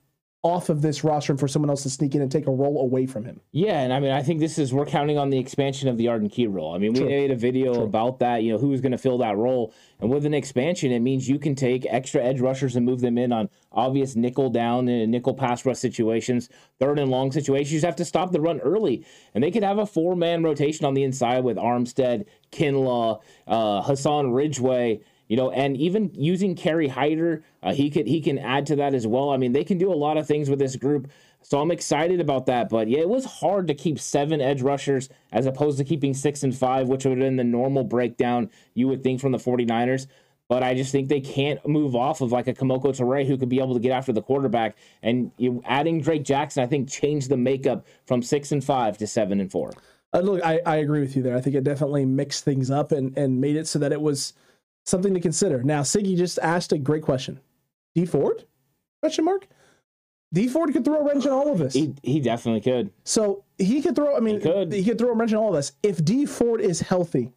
off of this roster and for someone else to sneak in and take a role away from him. Yeah, and I mean, I think this is we're counting on the expansion of the Arden Key role. I mean, we made a video about that. You know, who's going to fill that role, and with an expansion, it means you can take extra edge rushers and move them in on obvious nickel down and nickel pass rush situations, third and long situations. You just have to stop the run early, and they could have a four man rotation on the inside with Armstead, Kinlaw, uh, Hassan Ridgeway. You know, and even using Kerry Hyder, uh, he could he can add to that as well. I mean, they can do a lot of things with this group. So I'm excited about that. But yeah, it was hard to keep seven edge rushers as opposed to keeping six and five, which would have been the normal breakdown you would think from the 49ers. But I just think they can't move off of like a Kemoko Turay who could be able to get after the quarterback. And you adding Drake Jackson, I think, changed the makeup from six and five to seven and four. Uh, look, I, I agree with you there. I think it definitely mixed things up and, and made it so that it was something to consider. Now, Siggy just asked a great question. Dee Ford? Question mark. Dee Ford could throw a wrench in all of us. He he definitely could. So he could throw. I mean, He could. he could throw a wrench in all of this. If Dee Ford is healthy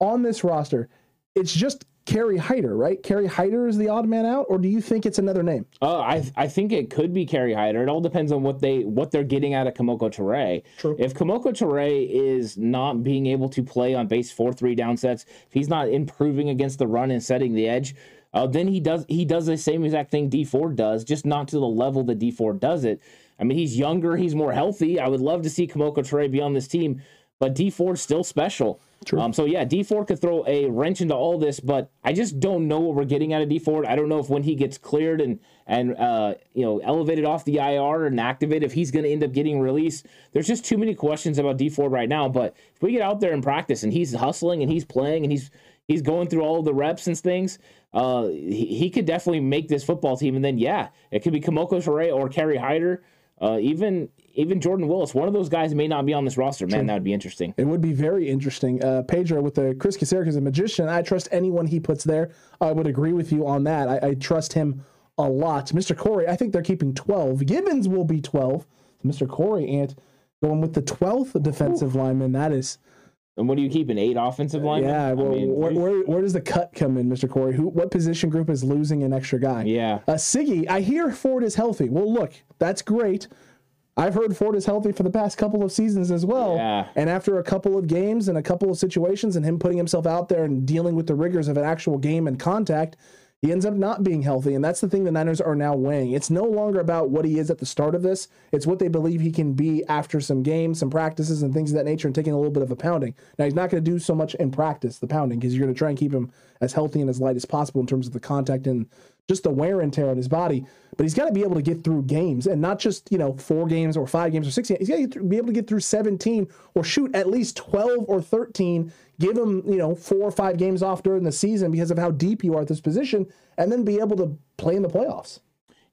on this roster, it's just Kerry Hyder, right? Kerry Hyder is the odd man out, or do you think it's another name? Uh, I I think it could be Kerry Hyder. It all depends on what they what they're getting out of Kemoko Turay. True. If Kemoko Turay is not being able to play on base four three down sets, if he's not improving against the run and setting the edge, uh, then he does he does the same exact thing Dee Ford does, just not to the level that Dee Ford does it. I mean, he's younger, he's more healthy. I would love to see Kemoko Turay be on this team, but Dee Ford's still special. Um, so yeah, Dee Ford could throw a wrench into all this, but I just don't know what we're getting out of Dee Ford. I don't know if when he gets cleared and and uh, you know elevated off the IR and activated, if he's going to end up getting released. There's just too many questions about Dee Ford right now. But if we get out there and practice and he's hustling and he's playing and he's he's going through all the reps and things, uh, he, he could definitely make this football team. And then yeah, it could be Kemoko Turay or Kerry Hyder, uh, even even Jordan Willis. One of those guys may not be on this roster. Man, that would be interesting. It would be very interesting. Uh, Pedro with the Chris Kocurek is a magician. I trust anyone he puts there. I would agree with you on that. I, I trust him a lot. Mr. Corey, I think they're keeping 12. Givens will be 12. Mr. Corey Ant going with the 12th defensive lineman. That is, And what do you keep? An eight offensive line? yeah. Well, where, where, where does the cut come in, Mr. Corey? Who? What position group is losing an extra guy? yeah. Uh, Siggy, I hear Ford is healthy. Well, look, that's great. I've heard Ford is healthy for the past couple of seasons as well. Yeah. And after a couple of games and a couple of situations and him putting himself out there and dealing with the rigors of an actual game and contact, he ends up not being healthy. And that's the thing the Niners are now weighing. It's no longer about what he is at the start of this, it's what they believe he can be after some games, some practices, and things of that nature, and taking a little bit of a pounding. Now, he's not going to do so much in practice, the pounding, because you're going to try and keep him as healthy and as light as possible in terms of the contact and just the wear and tear on his body. But he's got to be able to get through games and not just, you know, four games or five games or six games. He's got to be able to get through 17 or shoot at least 12 or 13. Give him, you know, four or five games off during the season because of how deep you are at this position and then be able to play in the playoffs.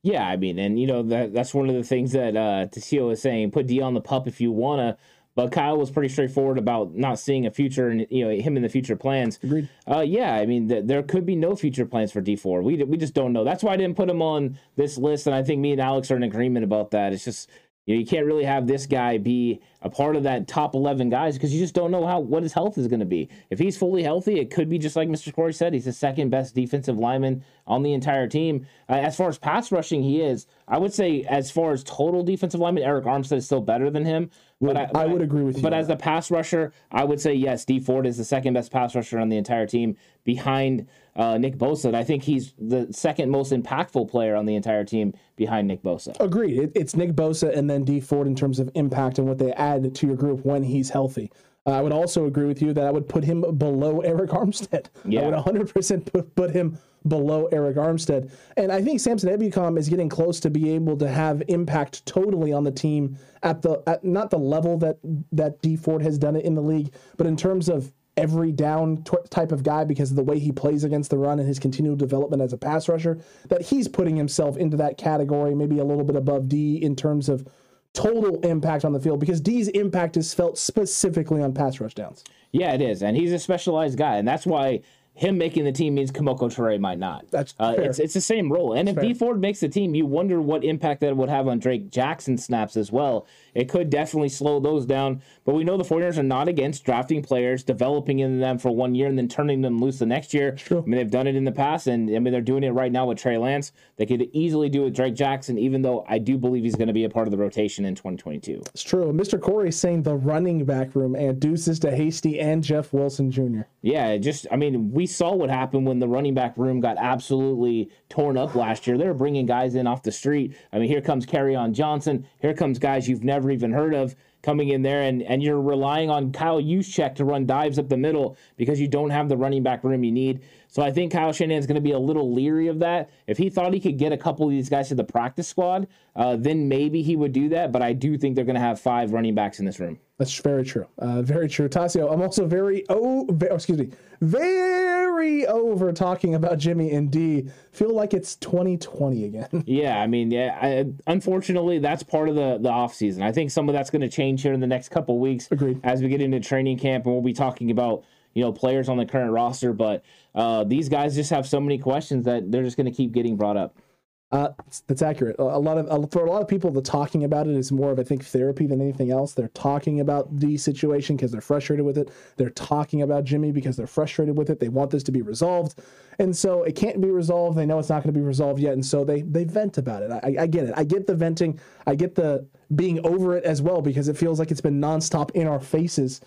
Yeah, I mean, and you know that that's one of the things that uh Tasio is saying. Put D on the pup if you wanna. But Kyle was pretty straightforward about not seeing a future and you know him in the future plans. Agreed. Uh, yeah, I mean th- there could be no future plans for Dee Ford. We we just don't know. That's why I didn't put him on this list, and I think me and Alex are in agreement about that. It's just you know you can't really have this guy be a part of that top eleven guys because you just don't know how what his health is going to be. If he's fully healthy, it could be just like Mr. Corey said. He's the second best defensive lineman on the entire team. Uh, as far as pass rushing, he is. I would say as far as total defensive lineman, Arik Armstead is still better than him. But I, I would agree with you But as the pass rusher, I would say yes. Dee Ford is the second best pass rusher on the entire team, behind uh, Nick Bosa. And I think he's the second most impactful player on the entire team, behind Nick Bosa. Agreed. It, it's Nick Bosa and then Dee Ford in terms of impact and what they add to your group when he's healthy. Uh, I would also agree with you that I would put him below Arik Armstead. Yeah. I would 100% put, put him below Arik Armstead. And I think Samson Ebukam is getting close to be able to have impact totally on the team at the at not the level that that Dee Ford has done it in the league, but in terms of every down t- type of guy because of the way he plays against the run and his continual development as a pass rusher, that he's putting himself into that category, maybe a little bit above D in terms of total impact on the field because D's impact is felt specifically on pass rush downs. Yeah, it is, and he's a specialized guy, and that's why him making the team means Kemoko Turay might not. That's uh, fair. it's it's the same role. And if Dee Ford makes the team, you wonder what impact that would have on Drake Jackson snaps as well. It could definitely slow those down. But we know the 49ers are not against drafting players, developing in them for one year, and then turning them loose the next year. true. I mean, they've done it in the past, and I mean they're doing it right now with Trey Lance. They could easily do it with Drake Jackson, even though I do believe he's going to be a part of the rotation in 2022. It's true. Mr. Corey saying the running back room and deuces to Hasty and Jeff Wilson Jr. Yeah, it just I mean, we saw what happened when the running back room got absolutely torn up last year. They're bringing guys in off the street. I mean, here comes Kerryon Johnson. Here comes guys you've never even heard of coming in there, and and you're relying on Kyle Juszczyk to run dives up the middle because you don't have the running back room you need. So I think Kyle Shanahan's going to be a little leery of that. If he thought he could get a couple of these guys to the practice squad, uh, then maybe he would do that. But I do think they're going to have five running backs in this room. That's very true. Uh, very true. Tasio, I'm also very, oh, excuse me, very over talking about Jimmy and D. Feel like it's 2020 again. Yeah, I mean, yeah. I, unfortunately, that's part of the the off season. I think some of that's going to change here in the next couple weeks. Agreed. As we get into training camp, and we'll be talking about you know players on the current roster, but uh, these guys just have so many questions that they're just going to keep getting brought up. Uh, that's- accurate. A lot of for a lot of people, the talking about it is more of I think therapy than anything else. They're talking about the situation because they're frustrated with it. They're talking about Jimmy because they're frustrated with it. They want this to be resolved, and so it can't be resolved. They know it's not going to be resolved yet, and so they they vent about it. I, I get it. I get the venting. I get the being over it as well because it feels like it's been nonstop in our faces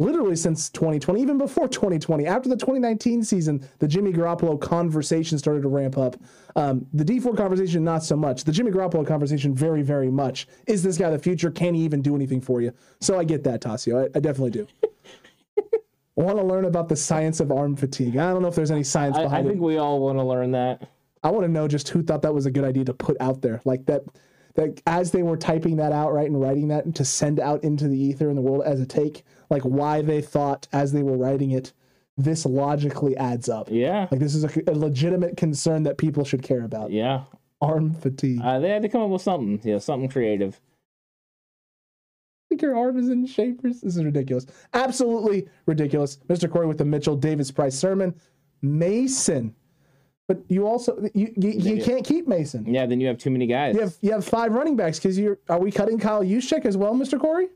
literally since 2020, even before 2020. After the 2019 season, the Jimmy Garoppolo conversation started to ramp up. Um, the Dee Ford conversation, not so much. The Jimmy Garoppolo conversation, very, very much. Is this guy the future? Can he even do anything for you? So I get that, Tasio. I, I definitely do. I want to learn about the science of arm fatigue. I don't know if there's any science behind it. I think we all want to learn that. I want to know just who thought that was a good idea to put out there, like that. That as they were typing that out, right, and writing that to send out into the ether in the world as a take, like why they thought as they were writing it, this logically adds up. Yeah. Like this is a, a legitimate concern that people should care about. Yeah. Arm fatigue. Uh, they had to come up with something, you know, something creative. I think your arm is in shapers. This is ridiculous. Absolutely ridiculous. Mr. Corey with the Mitchell Davis Price sermon. Mason. But you also you you, you Yeah. can't keep Mason. Yeah, then you have too many guys. You have you have five running backs because you're are we cutting Kyle Juszczyk as well, Mr. Corey?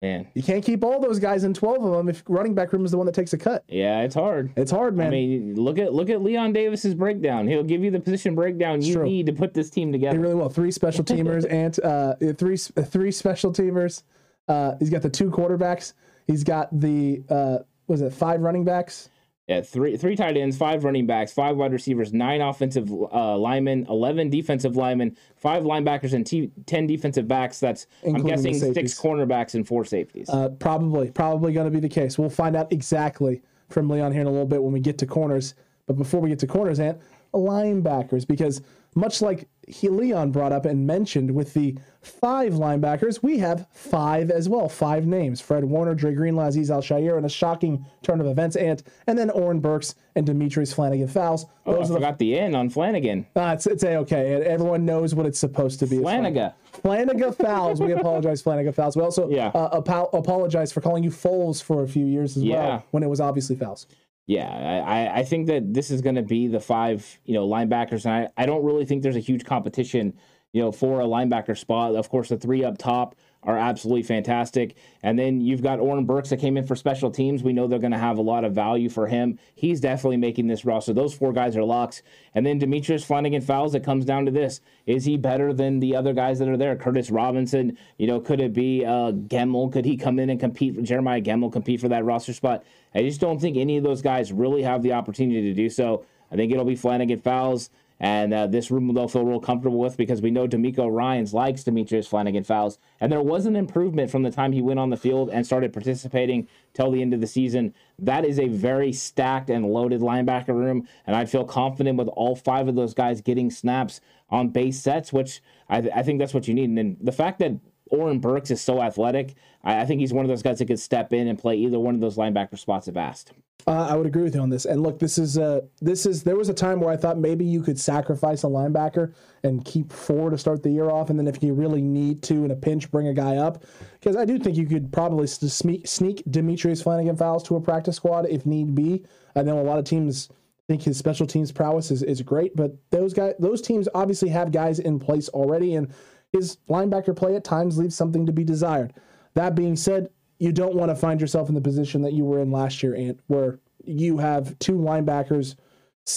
Man. You can't keep all those guys in twelve of them if running back room is the one that takes a cut. Yeah, it's hard. It's hard, man. I mean, look at look at Leon Davis's breakdown. He'll give you the position breakdown you true. need to put this team together. He really will. Three special teamers and uh, three three special teamers. Uh, he's got the two quarterbacks. He's got the uh, was it five running backs? Yeah, three three tight ends, five running backs, five wide receivers, nine offensive uh, linemen, eleven defensive linemen, five linebackers, and t- ten defensive backs. That's I'm Including guessing six cornerbacks and four safeties. Uh, probably, probably going to be the case. We'll find out exactly from Leon here in a little bit when we get to corners. But before we get to corners, Ant, linebackers, because much like he, Leon brought up and mentioned with the five linebackers, we have five as well. Five names: Fred Warner, Dre Greenlaw, Azeez Al Shaair, and a shocking turn of events, Ant, and then Oren Burks and Demetrius Flanagan Fowles. oh, I are the forgot the N on Flanagan. uh, it's it's a okay. Everyone knows what it's supposed to be. Flanagan. Flanagan Fowles. We apologize, Flanagan Fowles. We also Yeah. uh, apo- apologize for calling you Foles for a few years as Yeah. well when it was obviously fouls. Yeah, I, I- think that this is going to be the five, you know, linebackers, and I, I don't really think there's a huge competition, you know, for a linebacker spot. Of course, the three up top are absolutely fantastic, and then you've got Oren Burks that came in for special teams. We know they're going to have a lot of value for him. He's definitely making this roster. Those four guys are locks, and then Demetrius Flanagan Fowles. It comes down to this: is he better than the other guys that are there? Curtis Robinson, you know, could it be uh, Gemmel? Could he come in and compete? Jeremiah Gemmel compete for that roster spot? I just don't think any of those guys really have the opportunity to do so. I think it'll be Flanagan Fowles, and uh, this room they'll feel real comfortable with because we know DeMeco Ryans likes Demetrius Flanagan Fowles, and there was an improvement from the time he went on the field and started participating till the end of the season. That is a very stacked and loaded linebacker room, and I feel confident with all five of those guys getting snaps on base sets, which I, I think that's what you need. And then the fact that Oren Burks is so athletic. I, I think he's one of those guys that could step in and play either one of those linebacker spots if asked. Uh, I would agree with you on this. And look, this is uh, this is there was a time where I thought maybe you could sacrifice a linebacker and keep four to start the year off, and then if you really need to in a pinch, bring a guy up. Because I do think you could probably sneak, sneak Demetrius Flanagan Fowles to a practice squad if need be. I know a lot of teams think his special teams prowess is, is great, but those guys, those teams obviously have guys in place already, and his linebacker play at times leaves something to be desired. That being said, you don't want to find yourself in the position that you were in last year, Ant, where you have two linebackers.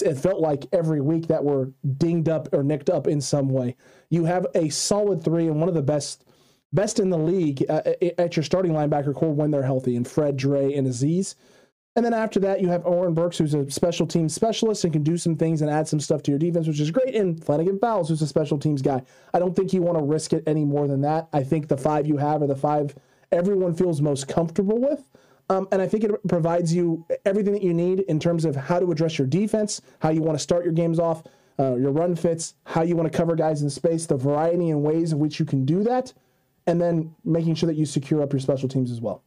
It felt like every week that were dinged up or nicked up in some way. You have a solid three and one of the best, best in the league uh, at your starting linebacker core when they're healthy, and Fred, Dre, and Azeez. And then after that, you have Oren Burks, who's a special team specialist and can do some things and add some stuff to your defense, which is great. And Flanagan Fowles, who's a special teams guy. I don't think you want to risk it any more than that. I think the five you have are the five everyone feels most comfortable with. Um, and I think it provides you everything that you need in terms of how to address your defense, how you want to start your games off, uh, your run fits, how you want to cover guys in space, the variety and ways in which you can do that, and then making sure that you secure up your special teams as well.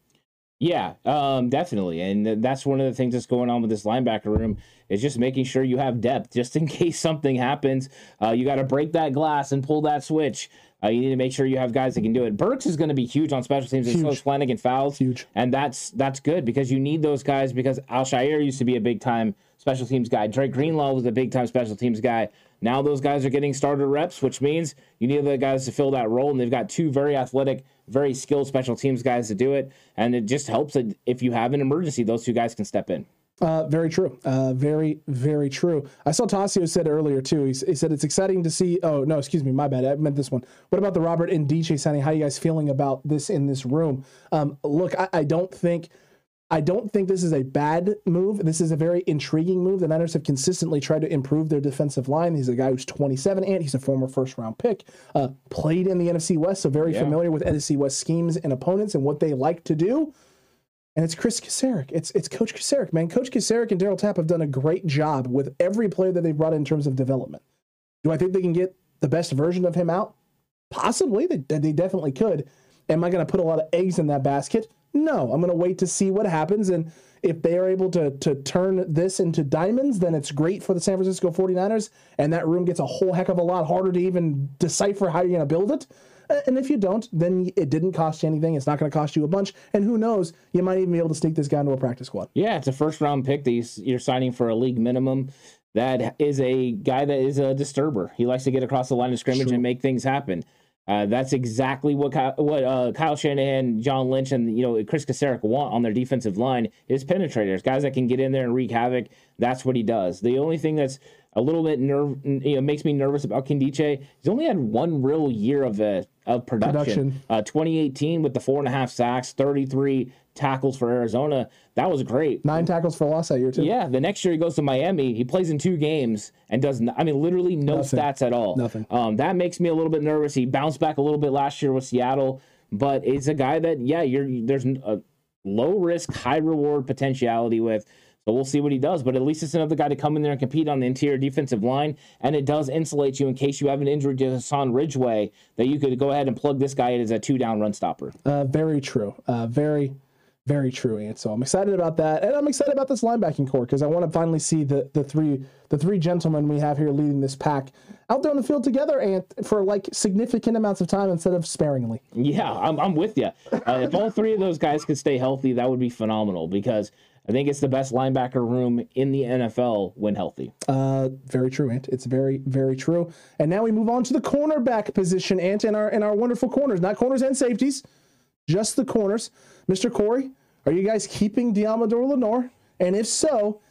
Yeah, um, definitely, and th- that's one of the things that's going on with this linebacker room is just making sure you have depth, just in case something happens. Uh, you got to break that glass and pull that switch. Uh, you need to make sure you have guys that can do it. Burks is going to be huge on special teams, and so is Flanagan Fowles. Huge. And that's that's good because you need those guys because Al Shaair used to be a big time special teams guy. Drake Greenlaw was a big time special teams guy. Now those guys are getting starter reps, which means you need the guys to fill that role. And they've got two very athletic, very skilled special teams guys to do it. And it just helps that if you have an emergency, those two guys can step in. Uh, very true. Uh, very, very true. I saw Tassio said earlier too. He, he, said it's exciting to see. Oh no, excuse me, my bad. I meant this one. What about the Robert Nkemdiche signing? How are you guys feeling about this in this room? Um, look, I, I, don't think. I don't think this is a bad move. This is a very intriguing move. The Niners have consistently tried to improve their defensive line. He's a guy who's 27 and he's a former first round pick. Uh, played in the NFC West, so very yeah. familiar with NFC West schemes and opponents and what they like to do and it's Chris Kocurek. It's it's Coach Kocurek, man. Coach Kocurek and Darryl Tapp have done a great job with every player that they've brought in, in terms of development. Do I think they can get the best version of him out? Possibly. They, they definitely could. Am I going to put a lot of eggs in that basket? No. I'm going to wait to see what happens. And if they are able to, to turn this into diamonds, then it's great for the San Francisco 49ers. And that room gets a whole heck of a lot harder to even decipher how you're going to build it. Uh, and if you don't, then it didn't cost you anything. It's not going to cost you a bunch. And who knows, you might even be able to sneak this guy into a practice squad. Yeah, it's a first round pick that you're signing for a league minimum. That is a guy that is a disturber. He likes to get across the line of scrimmage and make things happen. Uh, that's exactly what Kyle, what uh, Kyle Shanahan, John Lynch, and you know Chris Kocurek want on their defensive line is penetrators, guys that can get in there and wreak havoc. That's what he does. The only thing that's a little bit nerve, you know, makes me nervous about Nkemdiche. He's only had one real year of a uh, of production. production. Uh, 2018 with the four and a half sacks, 33 tackles for Arizona. That was great. Nine tackles for loss that year too. Yeah, the next year he goes to Miami. He plays in two games and does. I mean, literally no Nothing. stats at all. Nothing. Um, that makes me a little bit nervous. He bounced back a little bit last year with Seattle, but it's a guy that yeah, you're there's a low risk, high reward potentiality with. So we'll see what he does. But at least it's another guy to come in there and compete on the interior defensive line. And it does insulate you in case you have an injury to Hassan Ridgeway that you could go ahead and plug this guy in as a two down run stopper. Uh, very true. Uh, very, very true, and so I'm excited about that, and I'm excited about this linebacking core because I want to finally see the the three the three gentlemen we have here leading this pack out there on the field together, and for like significant amounts of time instead of sparingly. Yeah, I'm I'm with you. Uh, if all three of those guys could stay healthy, that would be phenomenal because I think it's the best linebacker room in the NFL when healthy. Uh, very true, Ant. It's very, very true. And now we move on to the cornerback position, Ant, and our and our wonderful corners, not corners and safeties, just the corners. Mr. Corey, are you guys keeping Deommodore Lenoir? And if so,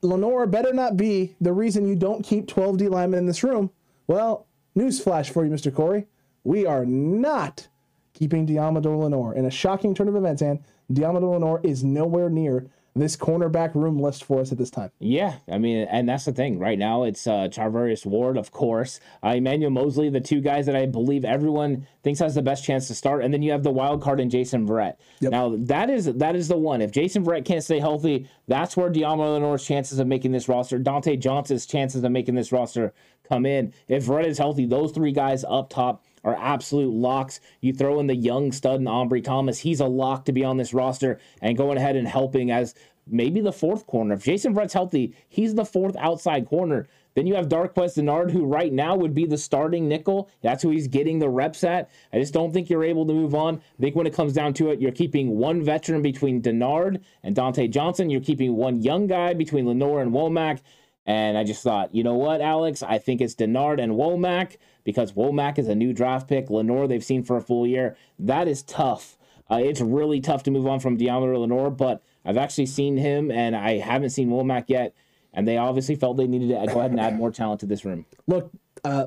Lenoir better not be the reason you don't keep 12 D linemen in this room. Well, newsflash for you, Mr. Corey. We are not keeping Deommodore Lenoir. In a shocking turn of events, and Deommodore Lenoir is nowhere near this cornerback room list for us at this time. Yeah, I mean, and that's the thing. Right now, it's uh, Charvarius Ward, of course, uh, Emmanuel Mosley, the two guys that I believe everyone thinks has the best chance to start, and then you have the wild card in Jason Verrett. Yep. Now that is that is the one. If Jason Verrett can't stay healthy, that's where Deommodore Lenoir's chances of making this roster, Dontae Johnson's chances of making this roster come in. If Verrett is healthy, those three guys up top are absolute locks. You throw in the young stud and Ambry Thomas, he's a lock to be on this roster and going ahead and helping as maybe the fourth corner. If Jason Verrett's healthy, he's the fourth outside corner. Then you have Darqueze Dennard, who right now would be the starting nickel. That's who he's getting the reps at. I just don't think you're able to move on. I think when it comes down to it, you're keeping one veteran between Dennard and Dontae Johnson. You're keeping one young guy between Lenoir and Womack. And I just thought, you know what, Alex? I think it's Dennard and Womack because Womack is a new draft pick. Lenoir, they've seen for a full year. That is tough. Uh, it's really tough to move on from Deommodore Lenoir, but I've actually seen him, and I haven't seen Womack yet. And they obviously felt they needed to go ahead and add more talent to this room. Look, uh,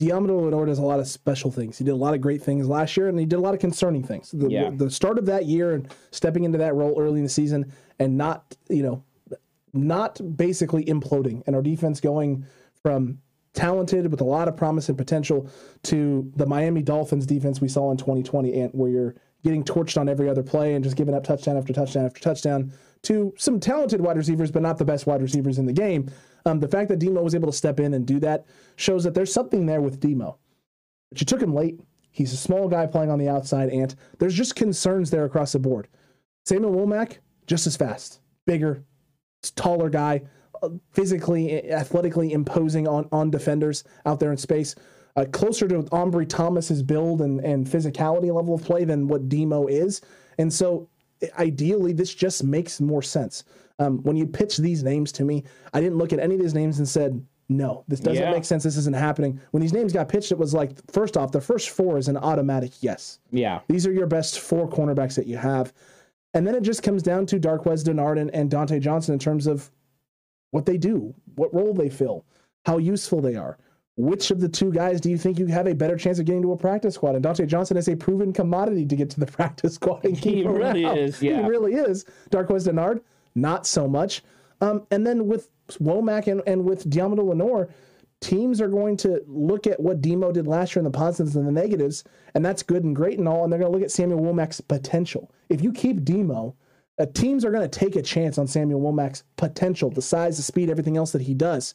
Deommodore Lenoir does a lot of special things. He did a lot of great things last year, and he did a lot of concerning things. The, yeah. the start of that year and stepping into that role early in the season, and not you know not basically imploding and our defense going from talented with a lot of promise and potential to the Miami Dolphins defense we saw in 2020 and where you're getting torched on every other play and just giving up touchdown after touchdown after touchdown to some talented wide receivers but not the best wide receivers in the game. Um, the fact that Demo was able to step in and do that shows that there's something there with Demo. But you took him late. He's a small guy playing on the outside, and there's just concerns there across the board. Samuel Womack, just as fast, bigger, taller guy, physically, athletically imposing on, on defenders out there in space. uh, closer to Ambry Thomas's build and, and physicality level of play than what Demo is. And so ideally, this just makes more sense. Um, when you pitch these names to me, I didn't look at any of these names and said, no, this doesn't Yeah. make sense. This isn't happening. When these names got pitched, it was like, first off, the first four is an automatic yes. Yeah. These are your best four cornerbacks that you have. And then it just comes down to Darqueze Dennard and, and Dontae Johnson in terms of what they do, what role they fill, how useful they are. Which of the two guys do you think you have a better chance of getting to a practice squad? And Dontae Johnson is a proven commodity to get to the practice squad and keep He really around. is, yeah. He really is. Darqueze Dennard, not so much. Um, and then with Womack and, and with Deommodore Lenoir, teams are going to look at what Demo did last year in the positives and the negatives, and that's good and great and all, and they're going to look at Samuel Womack's potential. If you keep Demo, uh, teams are going to take a chance on Samuel Womack's potential, the size, the speed, everything else that he does.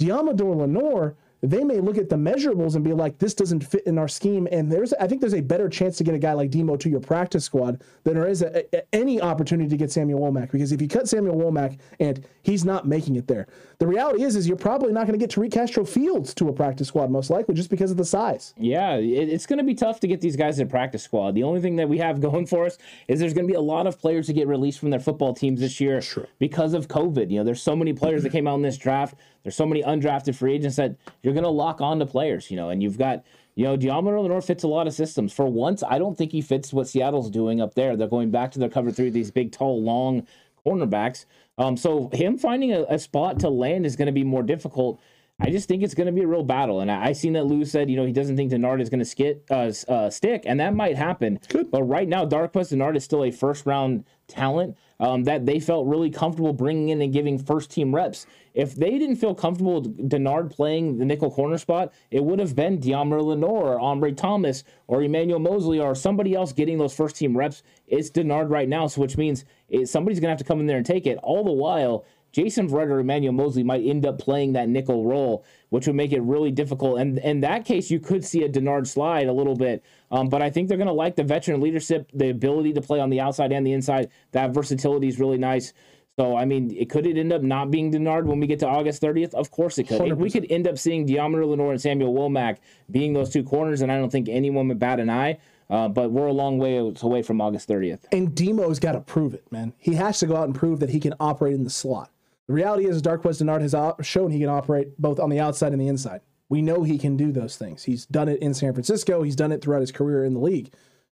Deommodore Lenoir, they may look at the measurables and be like, this doesn't fit in our scheme. And there's, I think there's a better chance to get a guy like Demo to your practice squad than there is a, a- any opportunity to get Samuel Womack. Because if you cut Samuel Womack and he's not making it there, the reality is, is you're probably not going to get Tariq Castro Fields to a practice squad, most likely, just because of the size. Yeah, it, it's going to be tough to get these guys in a practice squad. The only thing that we have going for us is there's going to be a lot of players that get released from their football teams this year because of COVID. You know, there's so many players that came out in this draft. There's so many undrafted free agents that you're going to lock on to players. You know, and you've got you know Deommodore Lenoir fits a lot of systems. For once, I don't think he fits what Seattle's doing up there. They're going back to their cover three, these big, tall, long cornerbacks. Um, so him finding a, a spot to land is going to be more difficult. I just think it's going to be a real battle, and I, I seen that Lou said, you know, he doesn't think Dennard is going to skit uh, uh, stick, and that might happen. Good. But right now, Darqueze Dennard is still a first round talent um, that they felt really comfortable bringing in and giving first team reps. If they didn't feel comfortable with Dennard playing the nickel corner spot, it would have been Deommodore Lenoir or Ombre Thomas or Emmanuel Mosley or somebody else getting those first team reps. It's Dennard right now, so which means it, somebody's going to have to come in there and take it. All the while, Jason Verrett or Emmanuel Mosley might end up playing that nickel role, which would make it really difficult. And in that case, you could see a Dennard slide a little bit. Um, but I think they're going to like the veteran leadership, the ability to play on the outside and the inside. That versatility is really nice. So, I mean, it could it end up not being Dennard when we get to August 30th? Of course it could. We could end up seeing Deommodore Lenoir and Samuel Womack being those two corners, and I don't think anyone would bat an eye. Uh, but we're a long way away from August 30th. And Demo's got to prove it, man. He has to go out and prove that he can operate in the slot. The reality is, Darqueze Dennard has op- shown he can operate both on the outside and the inside. We know he can do those things. He's done it in San Francisco. He's done it throughout his career in the league.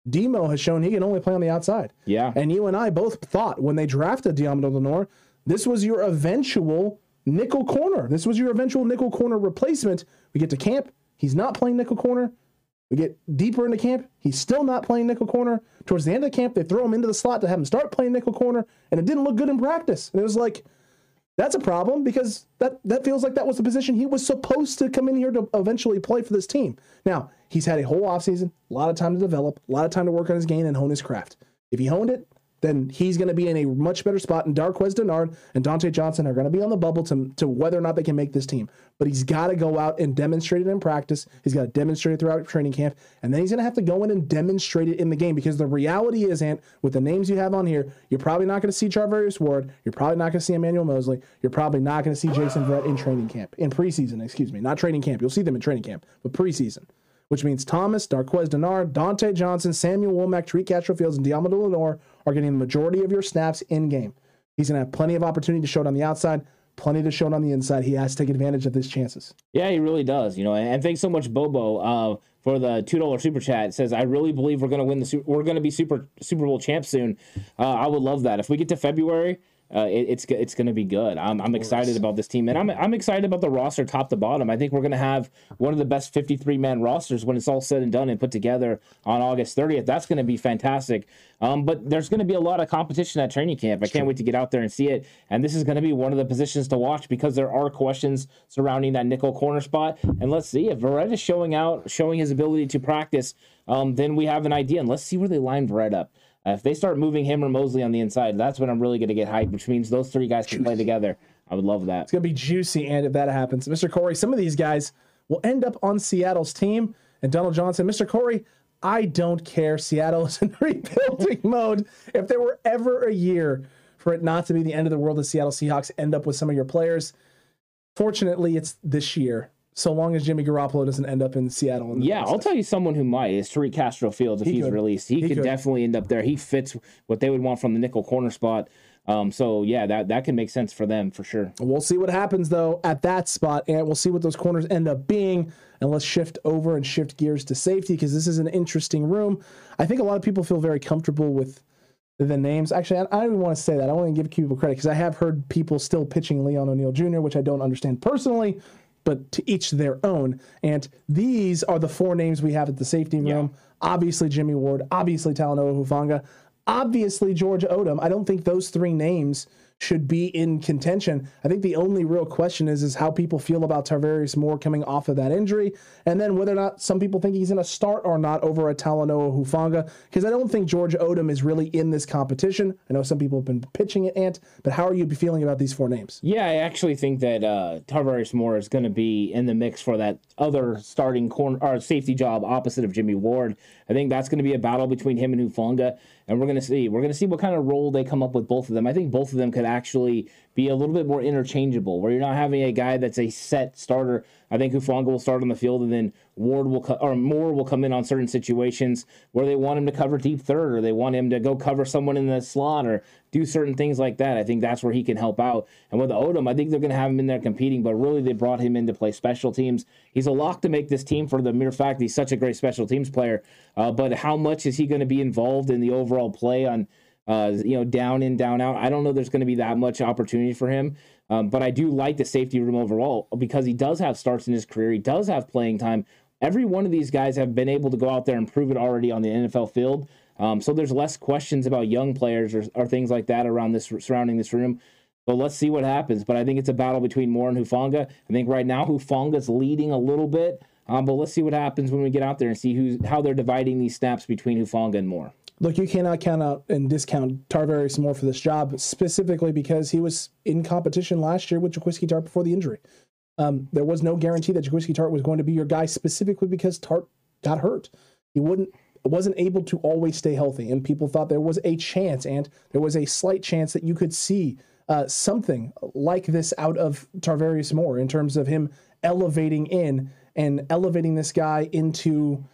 Demo has shown he can only play on the outside. Yeah. And you and I both thought when they drafted Deommodore Lenoir, this was your eventual nickel corner. This was your eventual nickel corner replacement. We get to camp. He's not playing nickel corner. We get deeper into camp. He's still not playing nickel corner. Towards the end of camp, they throw him into the slot to have him start playing nickel corner, and it didn't look good in practice. And it was like, that's a problem because that, that feels like that was the position he was supposed to come in here to eventually play for this team. Now, he's had a whole offseason, a lot of time to develop, a lot of time to work on his game and hone his craft. If he honed it, then he's going to be in a much better spot. And Darqueze Dennard and Dontae Johnson are going to be on the bubble to, to whether or not they can make this team. But he's got to go out and demonstrate it in practice. He's got to demonstrate it throughout training camp. And then he's going to have to go in and demonstrate it in the game because the reality is, Ant, with the names you have on here, you're probably not going to see Charvarius Ward. You're probably not going to see Emmanuel Mosley. You're probably not going to see Jason Verrett in training camp, in preseason, excuse me. Not training camp. You'll see them in training camp, but preseason which means Thomas, Darqueze Dennard, Dontae Johnson, Samuel Womack, Castro Fields, and Deommodore Lenoir are getting the majority of your snaps in game. He's going to have plenty of opportunity to show it on the outside, plenty to show it on the inside. He has to take advantage of his chances. Yeah, he really does. You know, and, thanks so much, Bobo, uh, for the two dollar super chat. It says, "I really believe we're going to win the Su- we're going to be super Super Bowl champs soon." Uh, I would love that if we get to February. Uh, it, it's it's going to be good. I'm, I'm excited about this team, and I'm I'm excited about the roster top to bottom. I think we're going to have one of the best 53 man rosters when it's all said and done and put together on August 30th. That's going to be fantastic. Um, but there's going to be a lot of competition at training camp. I can't wait to get out there and see it. And this is going to be one of the positions to watch because there are questions surrounding that nickel corner spot. And let's see if Verrett is showing out, showing his ability to practice. Um, then we have an idea, and let's see where they line Verrett up. Uh, if they start moving him or Mosley on the inside, that's when I'm really going to get hyped, which means those three guys can play together. I would love that. It's going to be juicy, and if that happens, Mr. Corey, some of these guys will end up on Seattle's team. And Donald Johnson, Mr. Corey, I don't care. Seattle is in rebuilding mode. If there were ever a year for it not to be the end of the world, the Seattle Seahawks end up with some of your players. Fortunately, it's this year. So long as Jimmy Garoppolo doesn't end up in Seattle. In yeah, process. I'll tell you someone who might is Tariq Castro Fields if he he's could. released. He, he could, could, definitely end up there. He fits what they would want from the nickel corner spot. Um, so yeah, that that can make sense for them for sure. We'll see what happens though at that spot, and we'll see what those corners end up being. And let's shift over and shift gears to safety because this is an interesting room. I think a lot of people feel very comfortable with the names. Actually, I, I don't even want to say that. I want to give people credit because I have heard people still pitching Leon O'Neal Jr., which I don't understand personally but to each their own. And these are the four names we have at the safety room. Yeah. Obviously, Jimmy Ward. Obviously, Talanoa Hufanga. Obviously, George Odum. I don't think those three names should be in contention. I think the only real question is is how people feel about Tarvarius Moore coming off of that injury, and then whether or not some people think he's going to start or not over a Talanoa Hufanga, because I don't think George Odum is really in this competition. I know some people have been pitching it, Ant, but how are you feeling about these four names? Yeah, I actually think that uh, Tarvarius Moore is going to be in the mix for that other starting corner or safety job opposite of Jimmy Ward. I think that's going to be a battle between him and Hufanga, and we're going to see. We're going to see what kind of role they come up with both of them. I think both of them could actually be a little bit more interchangeable, where you're not having a guy that's a set starter. I think Hufanga will start on the field, and then Ward will co- or Moore will come in on certain situations where they want him to cover deep third, or they want him to go cover someone in the slot, or do certain things like that. I think that's where he can help out. And with Odum, I think they're going to have him in there competing, but really they brought him in to play special teams. He's a lock to make this team for the mere fact he's such a great special teams player. Uh, but how much is he going to be involved in the overall play on? uh, you know, down in, down out. I don't know there's going to be that much opportunity for him. Um, but I do like the safety room overall because he does have starts in his career. He does have playing time. Every one of these guys have been able to go out there and prove it already on the NFL field. Um, so there's less questions about young players or, or things like that around this surrounding this room. So let's see what happens. But I think it's a battle between Moore and Hufanga. I think right now Hufanga's leading a little bit. Um, but let's see what happens when we get out there and see who's how they're dividing these snaps between Hufanga and Moore. Look, you cannot count out and discount Tarvarius Moore for this job, specifically because he was in competition last year with Jaquiski Tartt before the injury. Um, there was no guarantee that Jaquiski Tartt was going to be your guy specifically because Tartt got hurt. He wouldn't wasn't able to always stay healthy, and people thought there was a chance, and there was a slight chance that you could see uh, something like this out of Tarvarius Moore in terms of him elevating in and elevating this guy into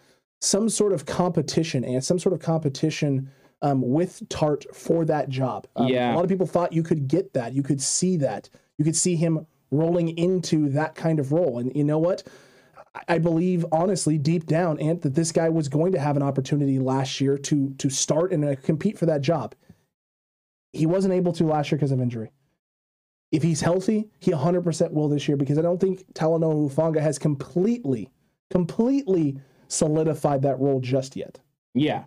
some sort of competition and some sort of competition um, with Tartt for that job. Um, yeah. A lot of people thought you could get that. You could see that. You could see him rolling into that kind of role. And you know what? I believe honestly, deep down, Ant, that this guy was going to have an opportunity last year to to start and uh, compete for that job. He wasn't able to last year because of injury. If he's healthy, he 100% will this year because I don't think Talanoa Hufanga has completely, completely solidified that role just yet. Yeah.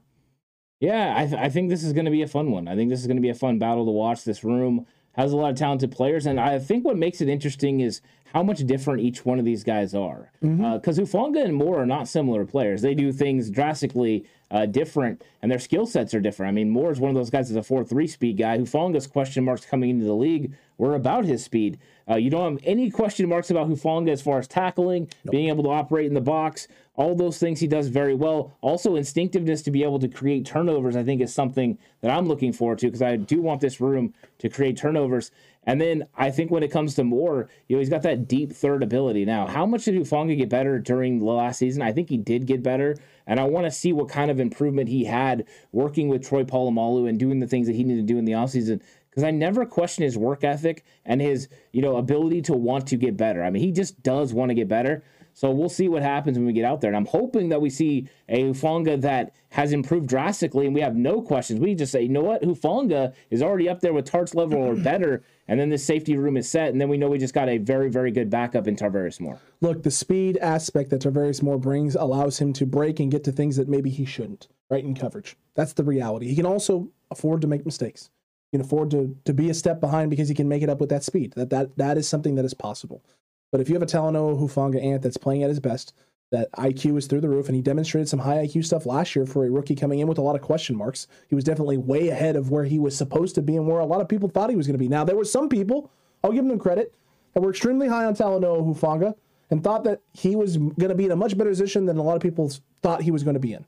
Yeah, I, th- I think this is going to be a fun one. I think this is going to be a fun battle to watch. This room has a lot of talented players, and I think what makes it interesting is how much different each one of these guys are. Because mm-hmm. uh, Hufanga and Moore are not similar players. They do things drastically uh, different, and their skill sets are different. I mean, Moore is one of those guys that's a 4 3 speed guy. Hufanga's question marks coming into the league were about his speed. Uh, you don't have any question marks about Hufanga as far as tackling, nope. being able to operate in the box, all those things he does very well. Also, instinctiveness to be able to create turnovers, I think, is something that I'm looking forward to because I do want this room to create turnovers. And then I think when it comes to Moore, you know, he's got that deep third ability. Now, how much did Hufanga get better during the last season? I think he did get better. And I want to see what kind of improvement he had working with Troy Polamalu and doing the things that he needed to do in the offseason. Because I never question his work ethic and his, you know, ability to want to get better. I mean, he just does want to get better. So we'll see what happens when we get out there. And I'm hoping that we see a Hufanga that has improved drastically and we have no questions. We just say, you know what? Hufanga is already up there with Tartt's level or better. And then the safety room is set. And then we know we just got a very, very good backup in Tarvarius Moore. Look, the speed aspect that Tarvarius Moore brings allows him to break and get to things that maybe he shouldn't, right? In coverage. That's the reality. He can also afford to make mistakes. He can afford to, to be a step behind because he can make it up with that speed. That, that, that is something that is possible. But if you have a Talanoa Hufanga Ant that's playing at his best, that IQ is through the roof, and he demonstrated some high IQ stuff last year for a rookie coming in with a lot of question marks. He was definitely way ahead of where he was supposed to be and where a lot of people thought he was going to be. Now, there were some people, I'll give them credit, that were extremely high on Talanoa Hufanga and thought that he was going to be in a much better position than a lot of people thought he was going to be in.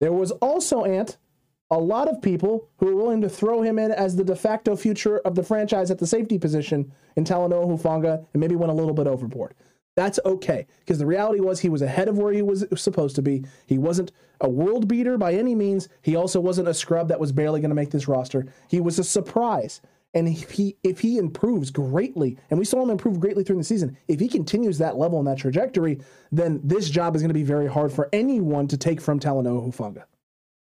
There was also Ant a lot of people who are willing to throw him in as the de facto future of the franchise at the safety position in Talanoa Hufanga and maybe went a little bit overboard. That's okay because the reality was he was ahead of where he was supposed to be. He wasn't a world beater by any means. He also wasn't a scrub that was barely going to make this roster. He was a surprise. And if he if he improves greatly, and we saw him improve greatly during the season, if he continues that level and that trajectory, then this job is going to be very hard for anyone to take from Talanoa Hufanga.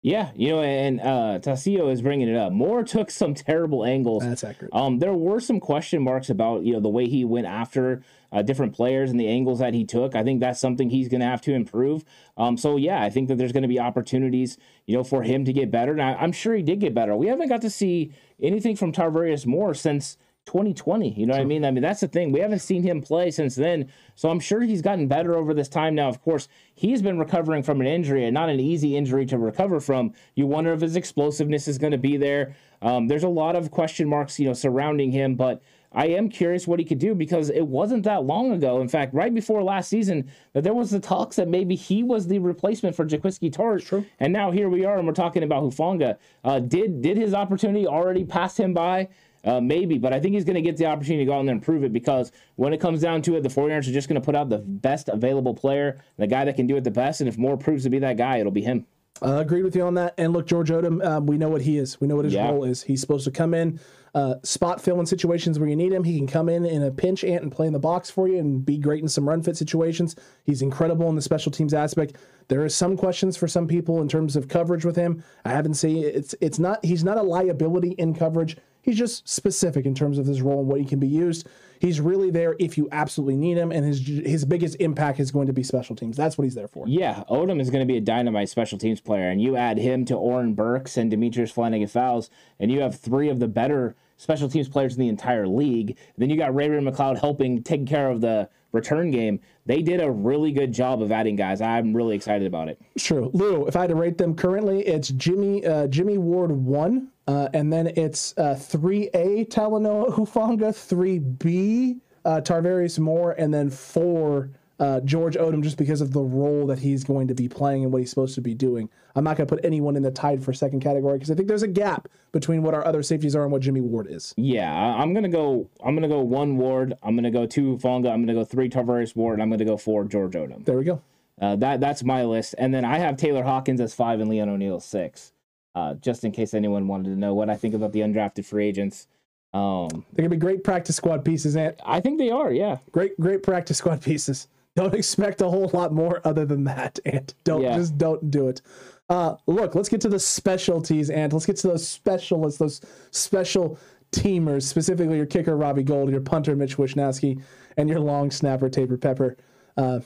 Yeah, you know, and uh, Tassio is bringing it up. Moore took some terrible angles. That's accurate. Um, there were some question marks about you know the way he went after uh, different players and the angles that he took. I think that's something he's going to have to improve. Um, so yeah, I think that there's going to be opportunities, you know, for him to get better. And I, am sure he did get better. We haven't got to see anything from Tarvarius Moore since 2020. You know what I mean? I mean, that's the thing. We haven't seen him play since then. So I'm sure he's gotten better over this time now. Of course, he's been recovering from an injury and not an easy injury to recover from. You wonder if his explosiveness is going to be there. Um, there's a lot of question marks, you know, surrounding him, but I am curious what he could do because it wasn't that long ago. In fact, right before last season, that there was the talks that maybe he was the replacement for Jaquiski Tartt. True. And now here we are, and we're talking about Hufanga. Uh, did did his opportunity already pass him by? Uh, maybe, but I think he's going to get the opportunity to go out there and prove it because when it comes down to it, the 49ers are just going to put out the best available player, the guy that can do it the best. And if Moore proves to be that guy, it'll be him. I uh, agreed with you on that. And look, George Odom, um, we know what he is. We know what his yeah. role is. He's supposed to come in, uh, spot fill in situations where you need him. He can come in in a pinch ant and play in the box for you and be great in some run fit situations. He's incredible in the special teams aspect. There is some questions for some people in terms of coverage with him. I haven't seen it's it's not he's not a liability in coverage. He's just specific in terms of his role and what he can be used. He's really there if you absolutely need him, and his his biggest impact is going to be special teams. That's what he's there for. Yeah, Odom is going to be a dynamite special teams player, and you add him to Oren Burks and Demetrius Flannigan Fowles, and you have three of the better special teams players in the entire league. Then you got Ray Ray McCloud helping take care of the return game. They did a really good job of adding guys. I'm really excited about it. True, Lou. If I had to rate them currently, it's Jimmy uh, Jimmy Ward one, uh, and then it's uh, three A Talanoa Hufanga, three B uh, Tarvarius Moore, and then four uh, George Odom just because of the role that he's going to be playing and what he's supposed to be doing. I'm not going to put anyone in the tied for second category because I think there's a gap between what our other safeties are and what Jimmy Ward is. Yeah, I'm gonna go. I'm gonna go one Ward. I'm gonna go two Fonga. I'm gonna go three Tarvarius Ward. And I'm gonna go four George Odom. There we go. Uh, that that's my list, and then I have Taylor Hawkins as five and Leon O'Neal six. Uh, just in case anyone wanted to know what I think about the undrafted free agents. Um, They're gonna be great practice squad pieces, Ant. I think they are. Yeah, great, great practice squad pieces don't expect a whole lot more other than that, and don't yeah. just don't do it. Uh, look, let's get to the specialties, and let's get to those specialists, those special teamers, specifically your kicker Robbie Gould, your punter Mitch Wishnowsky, and your long snapper Taybor Pepper. Uh,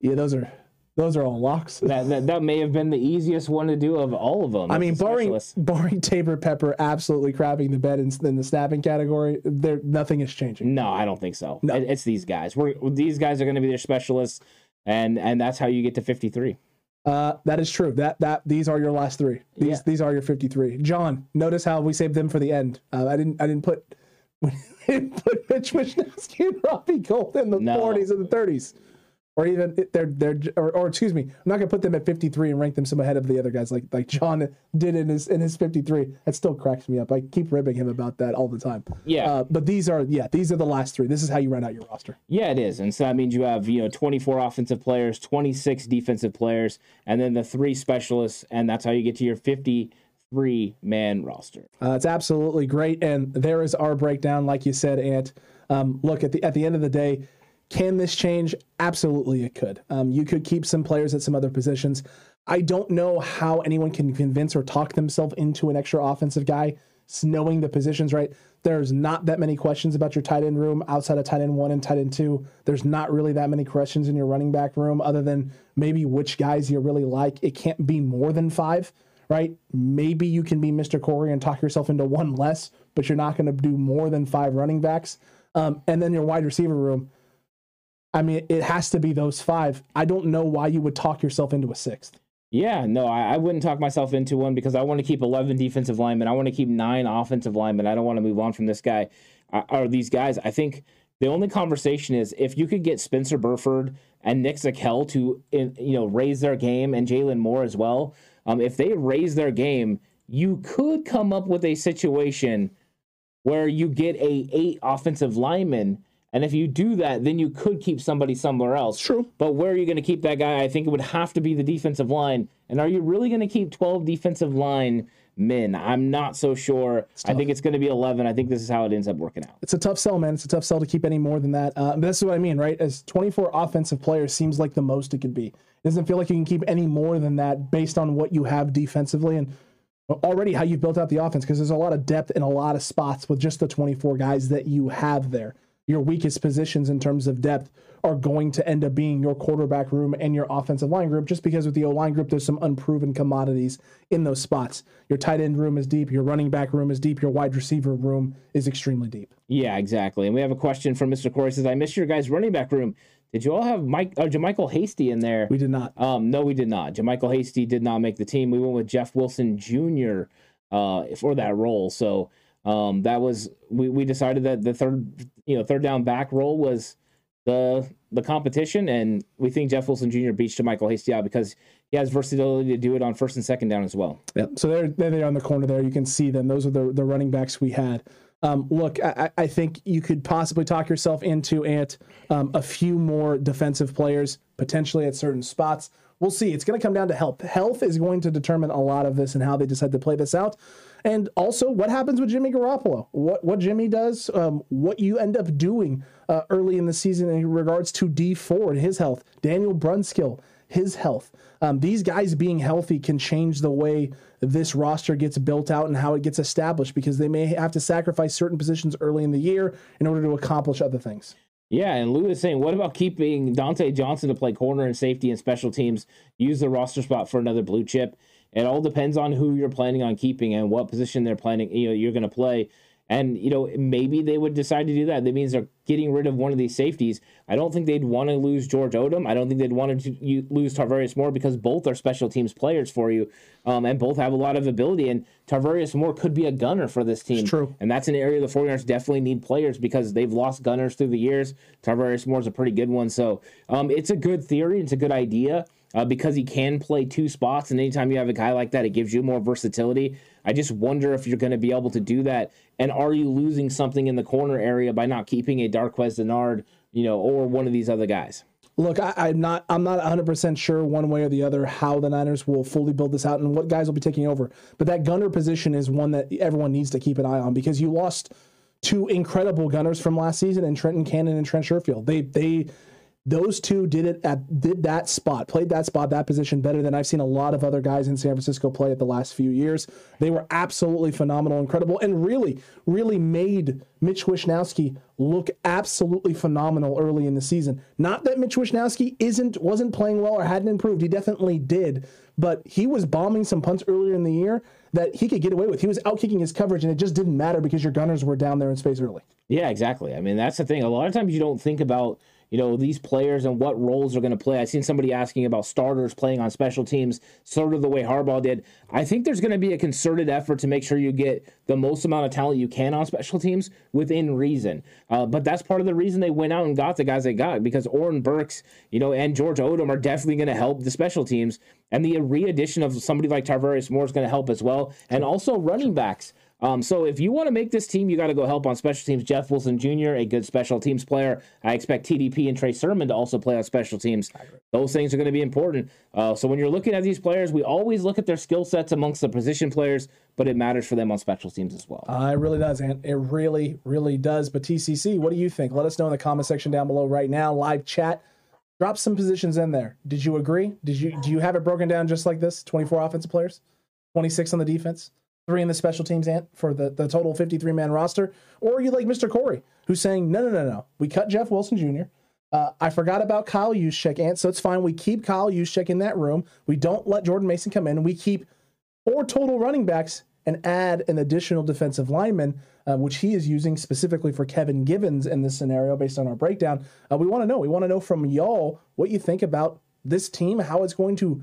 yeah, those are those are all locks. That, that that may have been the easiest one to do of all of them. I mean, barring barring Taybor Pepper absolutely crapping the bed in, in, the snapping category, there nothing is changing. No, I don't think so. No. It, it's these guys. We're these guys are going to be their specialists, and and that's how you get to fifty three. Uh, that is true. That that these are your last three. These yeah. these are your fifty three. John, notice how we saved them for the end. Uh, I didn't I didn't put. put Mitch Wishnowsky and Robbie Gould in the no. 40s and the 30s or even they're they're or, or, excuse me, I'm not gonna put them at 53 and rank them some ahead of the other guys like like John did in his in his 53. That still cracks me up. I keep ribbing him about that all the time. Yeah, uh, but these are yeah these are the last three. This is how you run out your roster. Yeah, it is, and so that means you have you know 24 offensive players, 26 defensive players, and then the three specialists, and that's how you get to your 50 three man roster. Uh, it's absolutely great, and there is our breakdown, like you said, Ant. Um, look at the at the end of the day, can this change? Absolutely, it could. Um, you could keep some players at some other positions. I don't know how anyone can convince or talk themselves into an extra offensive guy, knowing the positions right. There's not that many questions about your tight end room outside of tight end one and tight end two. There's not really that many questions in your running back room, other than maybe which guys you really like. It can't be more than five, right? Maybe you can be Mr. Corey and talk yourself into one less, but you're not going to do more than five running backs. Um, and then your wide receiver room I mean, it has to be those five. I don't know why you would talk yourself into a sixth. Yeah, no, I, I wouldn't talk myself into one because I want to keep 11 defensive linemen. I want to keep nine offensive linemen. I don't want to move on from this guy uh, or these guys. I think the only conversation is if you could get Spencer Burford and Nick Zakelj to you know raise their game and Jaylon Moore as well. Um, if they raise their game, you could come up with a situation where you get a eight offensive lineman And if you do that, then you could keep somebody somewhere else. True. But where are you going to keep that guy? I think it would have to be the defensive line. And are you really going to keep 12 defensive line men? I'm not so sure. I think it's going to be 11. I think this is how it ends up working out. It's a tough sell, man. It's a tough sell to keep any more than that. Uh, this is what I mean, right? As 24 offensive players seems like the most it could be. It doesn't feel like you can keep any more than that based on what you have defensively and already how you've built out the offense because there's a lot of depth in a lot of spots with just the 24 guys that you have there your weakest positions in terms of depth are going to end up being your quarterback room and your offensive line group just because with the O line group, there's some unproven commodities in those spots. Your tight end room is deep, your running back room is deep, your wide receiver room is extremely deep. Yeah, exactly. And we have a question from Mr. Corey says, I missed your guys' running back room. Did you all have Mike uh, JaMycal Hasty in there? We did not. Um, no, we did not. JaMycal Hasty did not make the team. We went with Jeff Wilson Jr. Uh, for that role. So um, that was we, we decided that the third you know third down back role was the the competition, and we think Jeff Wilson Jr. beats michael Hasty out because he has versatility to do it on first and second down as well. Yeah. So they're they're on the corner there. You can see them. Those are the the running backs we had. Um, look, I, I, think you could possibly talk yourself into Ant um, a few more defensive players potentially at certain spots. We'll see. It's going to come down to health. Health is going to determine a lot of this and how they decide to play this out. And also, what happens with Jimmy Garoppolo? What what Jimmy does? Um, what you end up doing uh, early in the season in regards to Dee Ford, his health, Daniel Brunskill, his health. Um, these guys being healthy can change the way this roster gets built out and how it gets established because they may have to sacrifice certain positions early in the year in order to accomplish other things. Yeah, and Lou is saying, what about keeping Dontae Johnson to play corner and safety and special teams? Use the roster spot for another blue chip. It all depends on who you're planning on keeping and what position they're planning. You know, you're going to play. And you know, maybe they would decide to do that. That means they're getting rid of one of these safeties. I don't think they'd want to lose George Odom. I don't think they'd want to lose Tarvarius Moore because both are special teams players for you, um, and both have a lot of ability. And Tarvarius Moore could be a gunner for this team. It's true, and that's an area the 49ers definitely need players because they've lost gunners through the years. Tarvarius Moore is a pretty good one, so um, it's a good theory. It's a good idea uh, because he can play two spots. And anytime you have a guy like that, it gives you more versatility. I just wonder if you're going to be able to do that. And are you losing something in the corner area by not keeping a Darqueze Dennard, you know, or one of these other guys? Look, I, am not. I'm not 100 percent sure one way or the other how the Niners will fully build this out and what guys will be taking over. But that gunner position is one that everyone needs to keep an eye on because you lost two incredible gunners from last season in Trenton Cannon and Trent Sherfield. They they those two did it at did that spot, played that spot, that position better than I've seen a lot of other guys in San Francisco play at the last few years. They were absolutely phenomenal, incredible, and really, really made Mitch Wishnowsky look absolutely phenomenal early in the season. Not that Mitch Wishnowsky isn't wasn't playing well or hadn't improved. He definitely did, but he was bombing some punts earlier in the year that he could get away with. He was out kicking his coverage, and it just didn't matter because your gunners were down there in space early. Yeah, exactly. I mean, that's the thing. A lot of times you don't think about you know, these players and what roles are going to play. I've seen somebody asking about starters playing on special teams, sort of the way Harbaugh did. I think there's going to be a concerted effort to make sure you get the most amount of talent you can on special teams within reason. Uh, but that's part of the reason they went out and got the guys they got because Oren Burks, you know, and George Odom are definitely going to help the special teams. And the re-addition of somebody like Tarvarius Moore is going to help as well. And also running backs. Um, so if you want to make this team, you got to go help on special teams. Jeff Wilson Jr., a good special teams player. I expect TDP and Trey Sermon to also play on special teams. Those things are going to be important. Uh, so when you're looking at these players, we always look at their skill sets amongst the position players, but it matters for them on special teams as well. Uh, it really does, and it really, really does. But TCC, what do you think? Let us know in the comment section down below right now. Live chat. Drop some positions in there. Did you agree? Did you do you have it broken down just like this? 24 offensive players, 26 on the defense three in the special teams ant for the, the total 53 man roster? Or are you like Mr. Corey, who's saying, no, no, no, no. We cut Jeff Wilson Jr. Uh, I forgot about Kyle Juszczyk, Ant, so it's fine. We keep Kyle Juszczyk in that room. We don't let Jordan Mason come in. We keep four total running backs and add an additional defensive lineman, uh, which he is using specifically for Kevin Givens in this scenario based on our breakdown. Uh, we want to know. We want to know from y'all what you think about this team, how it's going to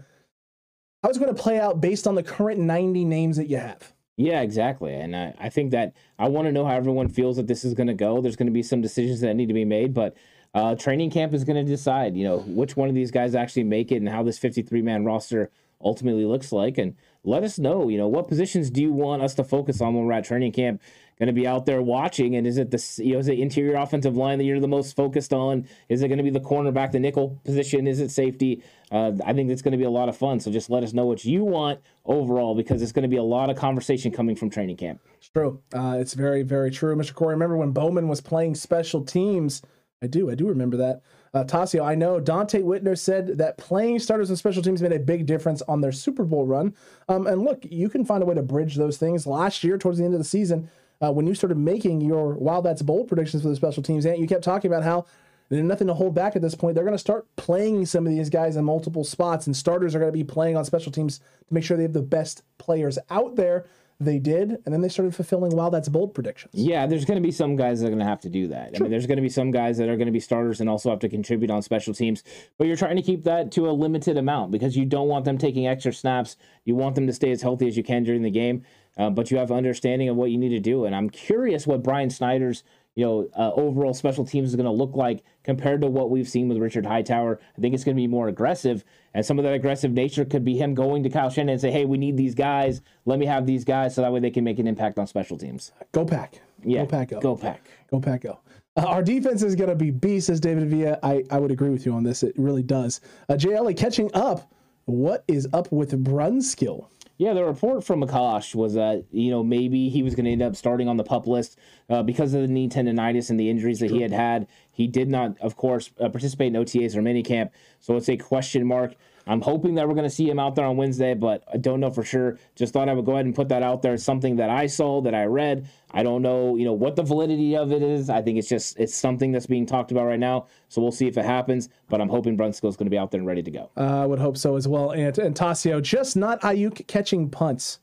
how it's going to play out based on the current 90 names that you have. Yeah, exactly. And I, I think that I want to know how everyone feels that this is going to go. There's going to be some decisions that need to be made, but uh, training camp is going to decide, you know, which one of these guys actually make it and how this 53 man roster ultimately looks like. And let us know, you know, what positions do you want us to focus on when we're at training camp? Going to be out there watching, and is it the you know is it interior offensive line that you're the most focused on? Is it going to be the cornerback, the nickel position? Is it safety? Uh, I think it's going to be a lot of fun. So just let us know what you want overall, because it's going to be a lot of conversation coming from training camp. It's true. Uh, it's very very true, Mr. Corey. Remember when Bowman was playing special teams? I do. I do remember that. Uh, Tasio, I know Donte Whitner said that playing starters and special teams made a big difference on their Super Bowl run. Um, and look, you can find a way to bridge those things. Last year, towards the end of the season, uh, when you started making your Wow That's Bold predictions for the special teams, and you kept talking about how there's nothing to hold back at this point. They're going to start playing some of these guys in multiple spots, and starters are going to be playing on special teams to make sure they have the best players out there they did, and then they started fulfilling wow that's bold predictions. Yeah, there's going to be some guys that are going to have to do that. Sure. I mean, there's going to be some guys that are going to be starters and also have to contribute on special teams, but you're trying to keep that to a limited amount because you don't want them taking extra snaps. You want them to stay as healthy as you can during the game, uh, but you have understanding of what you need to do. And I'm curious what Brian Schneider's you know, uh, overall special teams is going to look like compared to what we've seen with Richard Hightower. I think it's going to be more aggressive, and some of that aggressive nature could be him going to Kyle Shanahan and say, "Hey, we need these guys. Let me have these guys, so that way they can make an impact on special teams." Go pack. Yeah. Go pack. Go. Go pack. Go pack. Go. Uh, our defense is going to be beast, says David Villa. I, I would agree with you on this. It really does. Uh, JLA catching up. What is up with Brunskill? Yeah, the report from Akash was that you know maybe he was going to end up starting on the pup list uh, because of the knee tendonitis and the injuries that sure. he had had. He did not, of course, uh, participate in OTAs or minicamp, so it's a question mark. I'm hoping that we're going to see him out there on Wednesday, but I don't know for sure. Just thought I would go ahead and put that out there. something that I saw, that I read. I don't know, you know, what the validity of it is. I think it's just it's something that's being talked about right now. So we'll see if it happens. But I'm hoping Brunskill is going to be out there and ready to go. Uh, I would hope so as well. And, and Tasio, just not Aiyuk catching punts.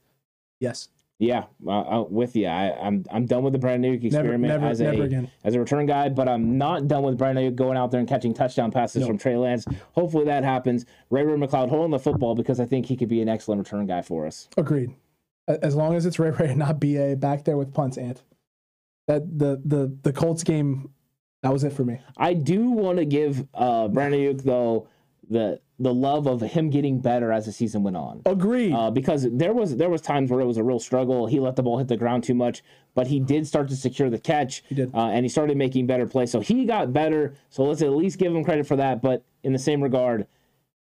Yes. Yeah, uh, with you. I, am I'm, I'm done with the Brandon Aiyuk experiment never, never, as a never as a return guy, but I'm not done with Brandon Aiyuk going out there and catching touchdown passes from Trey Lance. Hopefully that happens. Ray Ray McCloud holding the football because I think he could be an excellent return guy for us. Agreed. As long as it's Ray Ray and not BA back there with punts, Ant. That the the the Colts game, that was it for me. I do want to give uh, Brandon Aiyuk though the the love of him getting better as the season went on. Agreed. Uh, because there was there was times where it was a real struggle. He let the ball hit the ground too much, but he did start to secure the catch. He did, uh, and he started making better plays. So he got better. So let's at least give him credit for that. But in the same regard,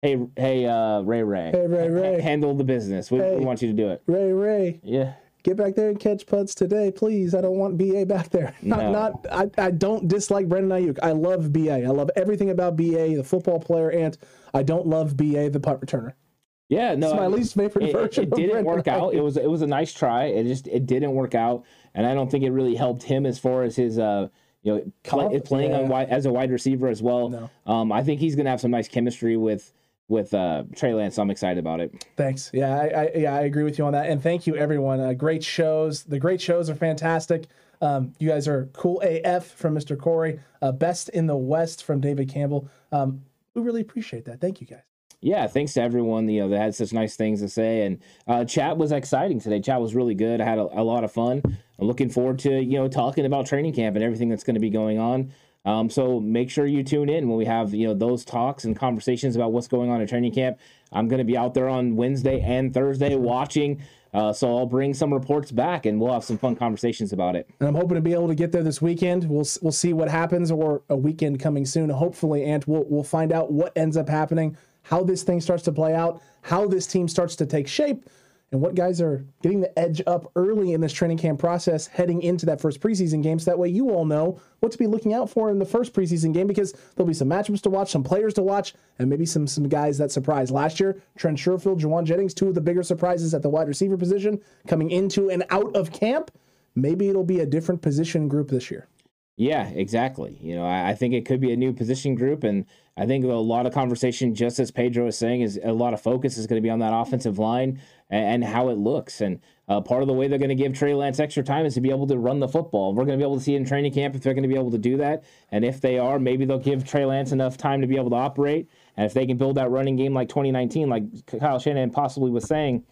hey hey uh, Ray Ray, hey Ray Ray, handle the business. We, hey, we want you to do it. Ray Ray, yeah get back there and catch punts today, please. I don't want BA back there. Not, no. not. I, I don't dislike Brandon Aiyuk. I love BA. I love everything about BA, the football player, and I don't love BA, the punt returner. Yeah, no, it's my I, least favorite it, version. It, didn't work out. It was it was a nice try. It just it didn't work out, and I don't think it really helped him as far as his uh you know play, playing yeah. on wide, as a wide receiver as well. No. Um, I think he's gonna have some nice chemistry with with uh, Trey Lance. So I'm excited about it. Thanks. Yeah, I, I, yeah, I agree with you on that. And thank you, everyone. Uh, great shows. The great shows are fantastic. Um, you guys are cool AF from Mr. Corey. Uh, best in the West from David Campbell. Um, we really appreciate that. Thank you, guys. Yeah, thanks to everyone. You know, that had such nice things to say, and uh, chat was exciting today. Chat was really good. I had a, a lot of fun. I'm looking forward to you know talking about training camp and everything that's going to be going on. Um, so make sure you tune in when we have you know those talks and conversations about what's going on at training camp. I'm going to be out there on Wednesday and Thursday watching. Uh, so I'll bring some reports back, and we'll have some fun conversations about it. And I'm hoping to be able to get there this weekend. We'll we'll see what happens, or a weekend coming soon. Hopefully, and we'll we'll find out what ends up happening, how this thing starts to play out, how this team starts to take shape and what guys are getting the edge up early in this training camp process heading into that first preseason game. So that way you all know what to be looking out for in the first preseason game because there'll be some matchups to watch, some players to watch, and maybe some some guys that surprise. Last year, Trent Sherfield, Jauan Jennings, two of the bigger surprises at the wide receiver position coming into and out of camp. Maybe it'll be a different position group this year. Yeah, exactly. You know, I, I, think it could be a new position group, and I think a lot of conversation, just as Pedro is saying, is a lot of focus is going to be on that offensive line and, and how it looks. And uh, part of the way they're going to give Trey Lance extra time is to be able to run the football. We're going to be able to see in training camp if they're going to be able to do that, and if they are, maybe they'll give Trey Lance enough time to be able to operate. And if they can build that running game like 2019, like Kyle Shanahan possibly was saying,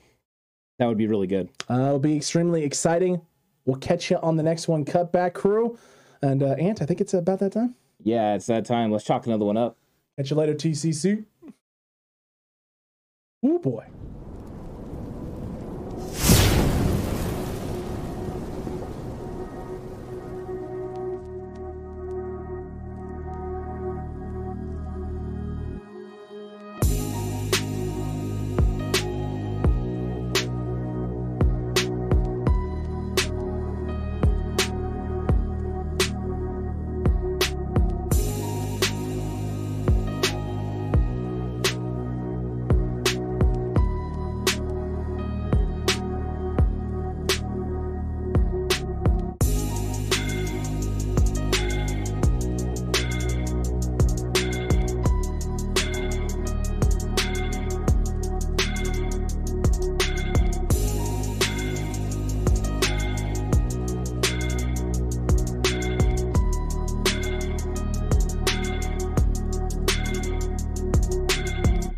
that would be really good. Uh, it'll be extremely exciting. We'll catch you on the next one, Cutback Crew. And uh, Ant, I think it's about that time. Yeah, it's that time. Let's chalk another one up. Catch you later, TCC. Oh boy.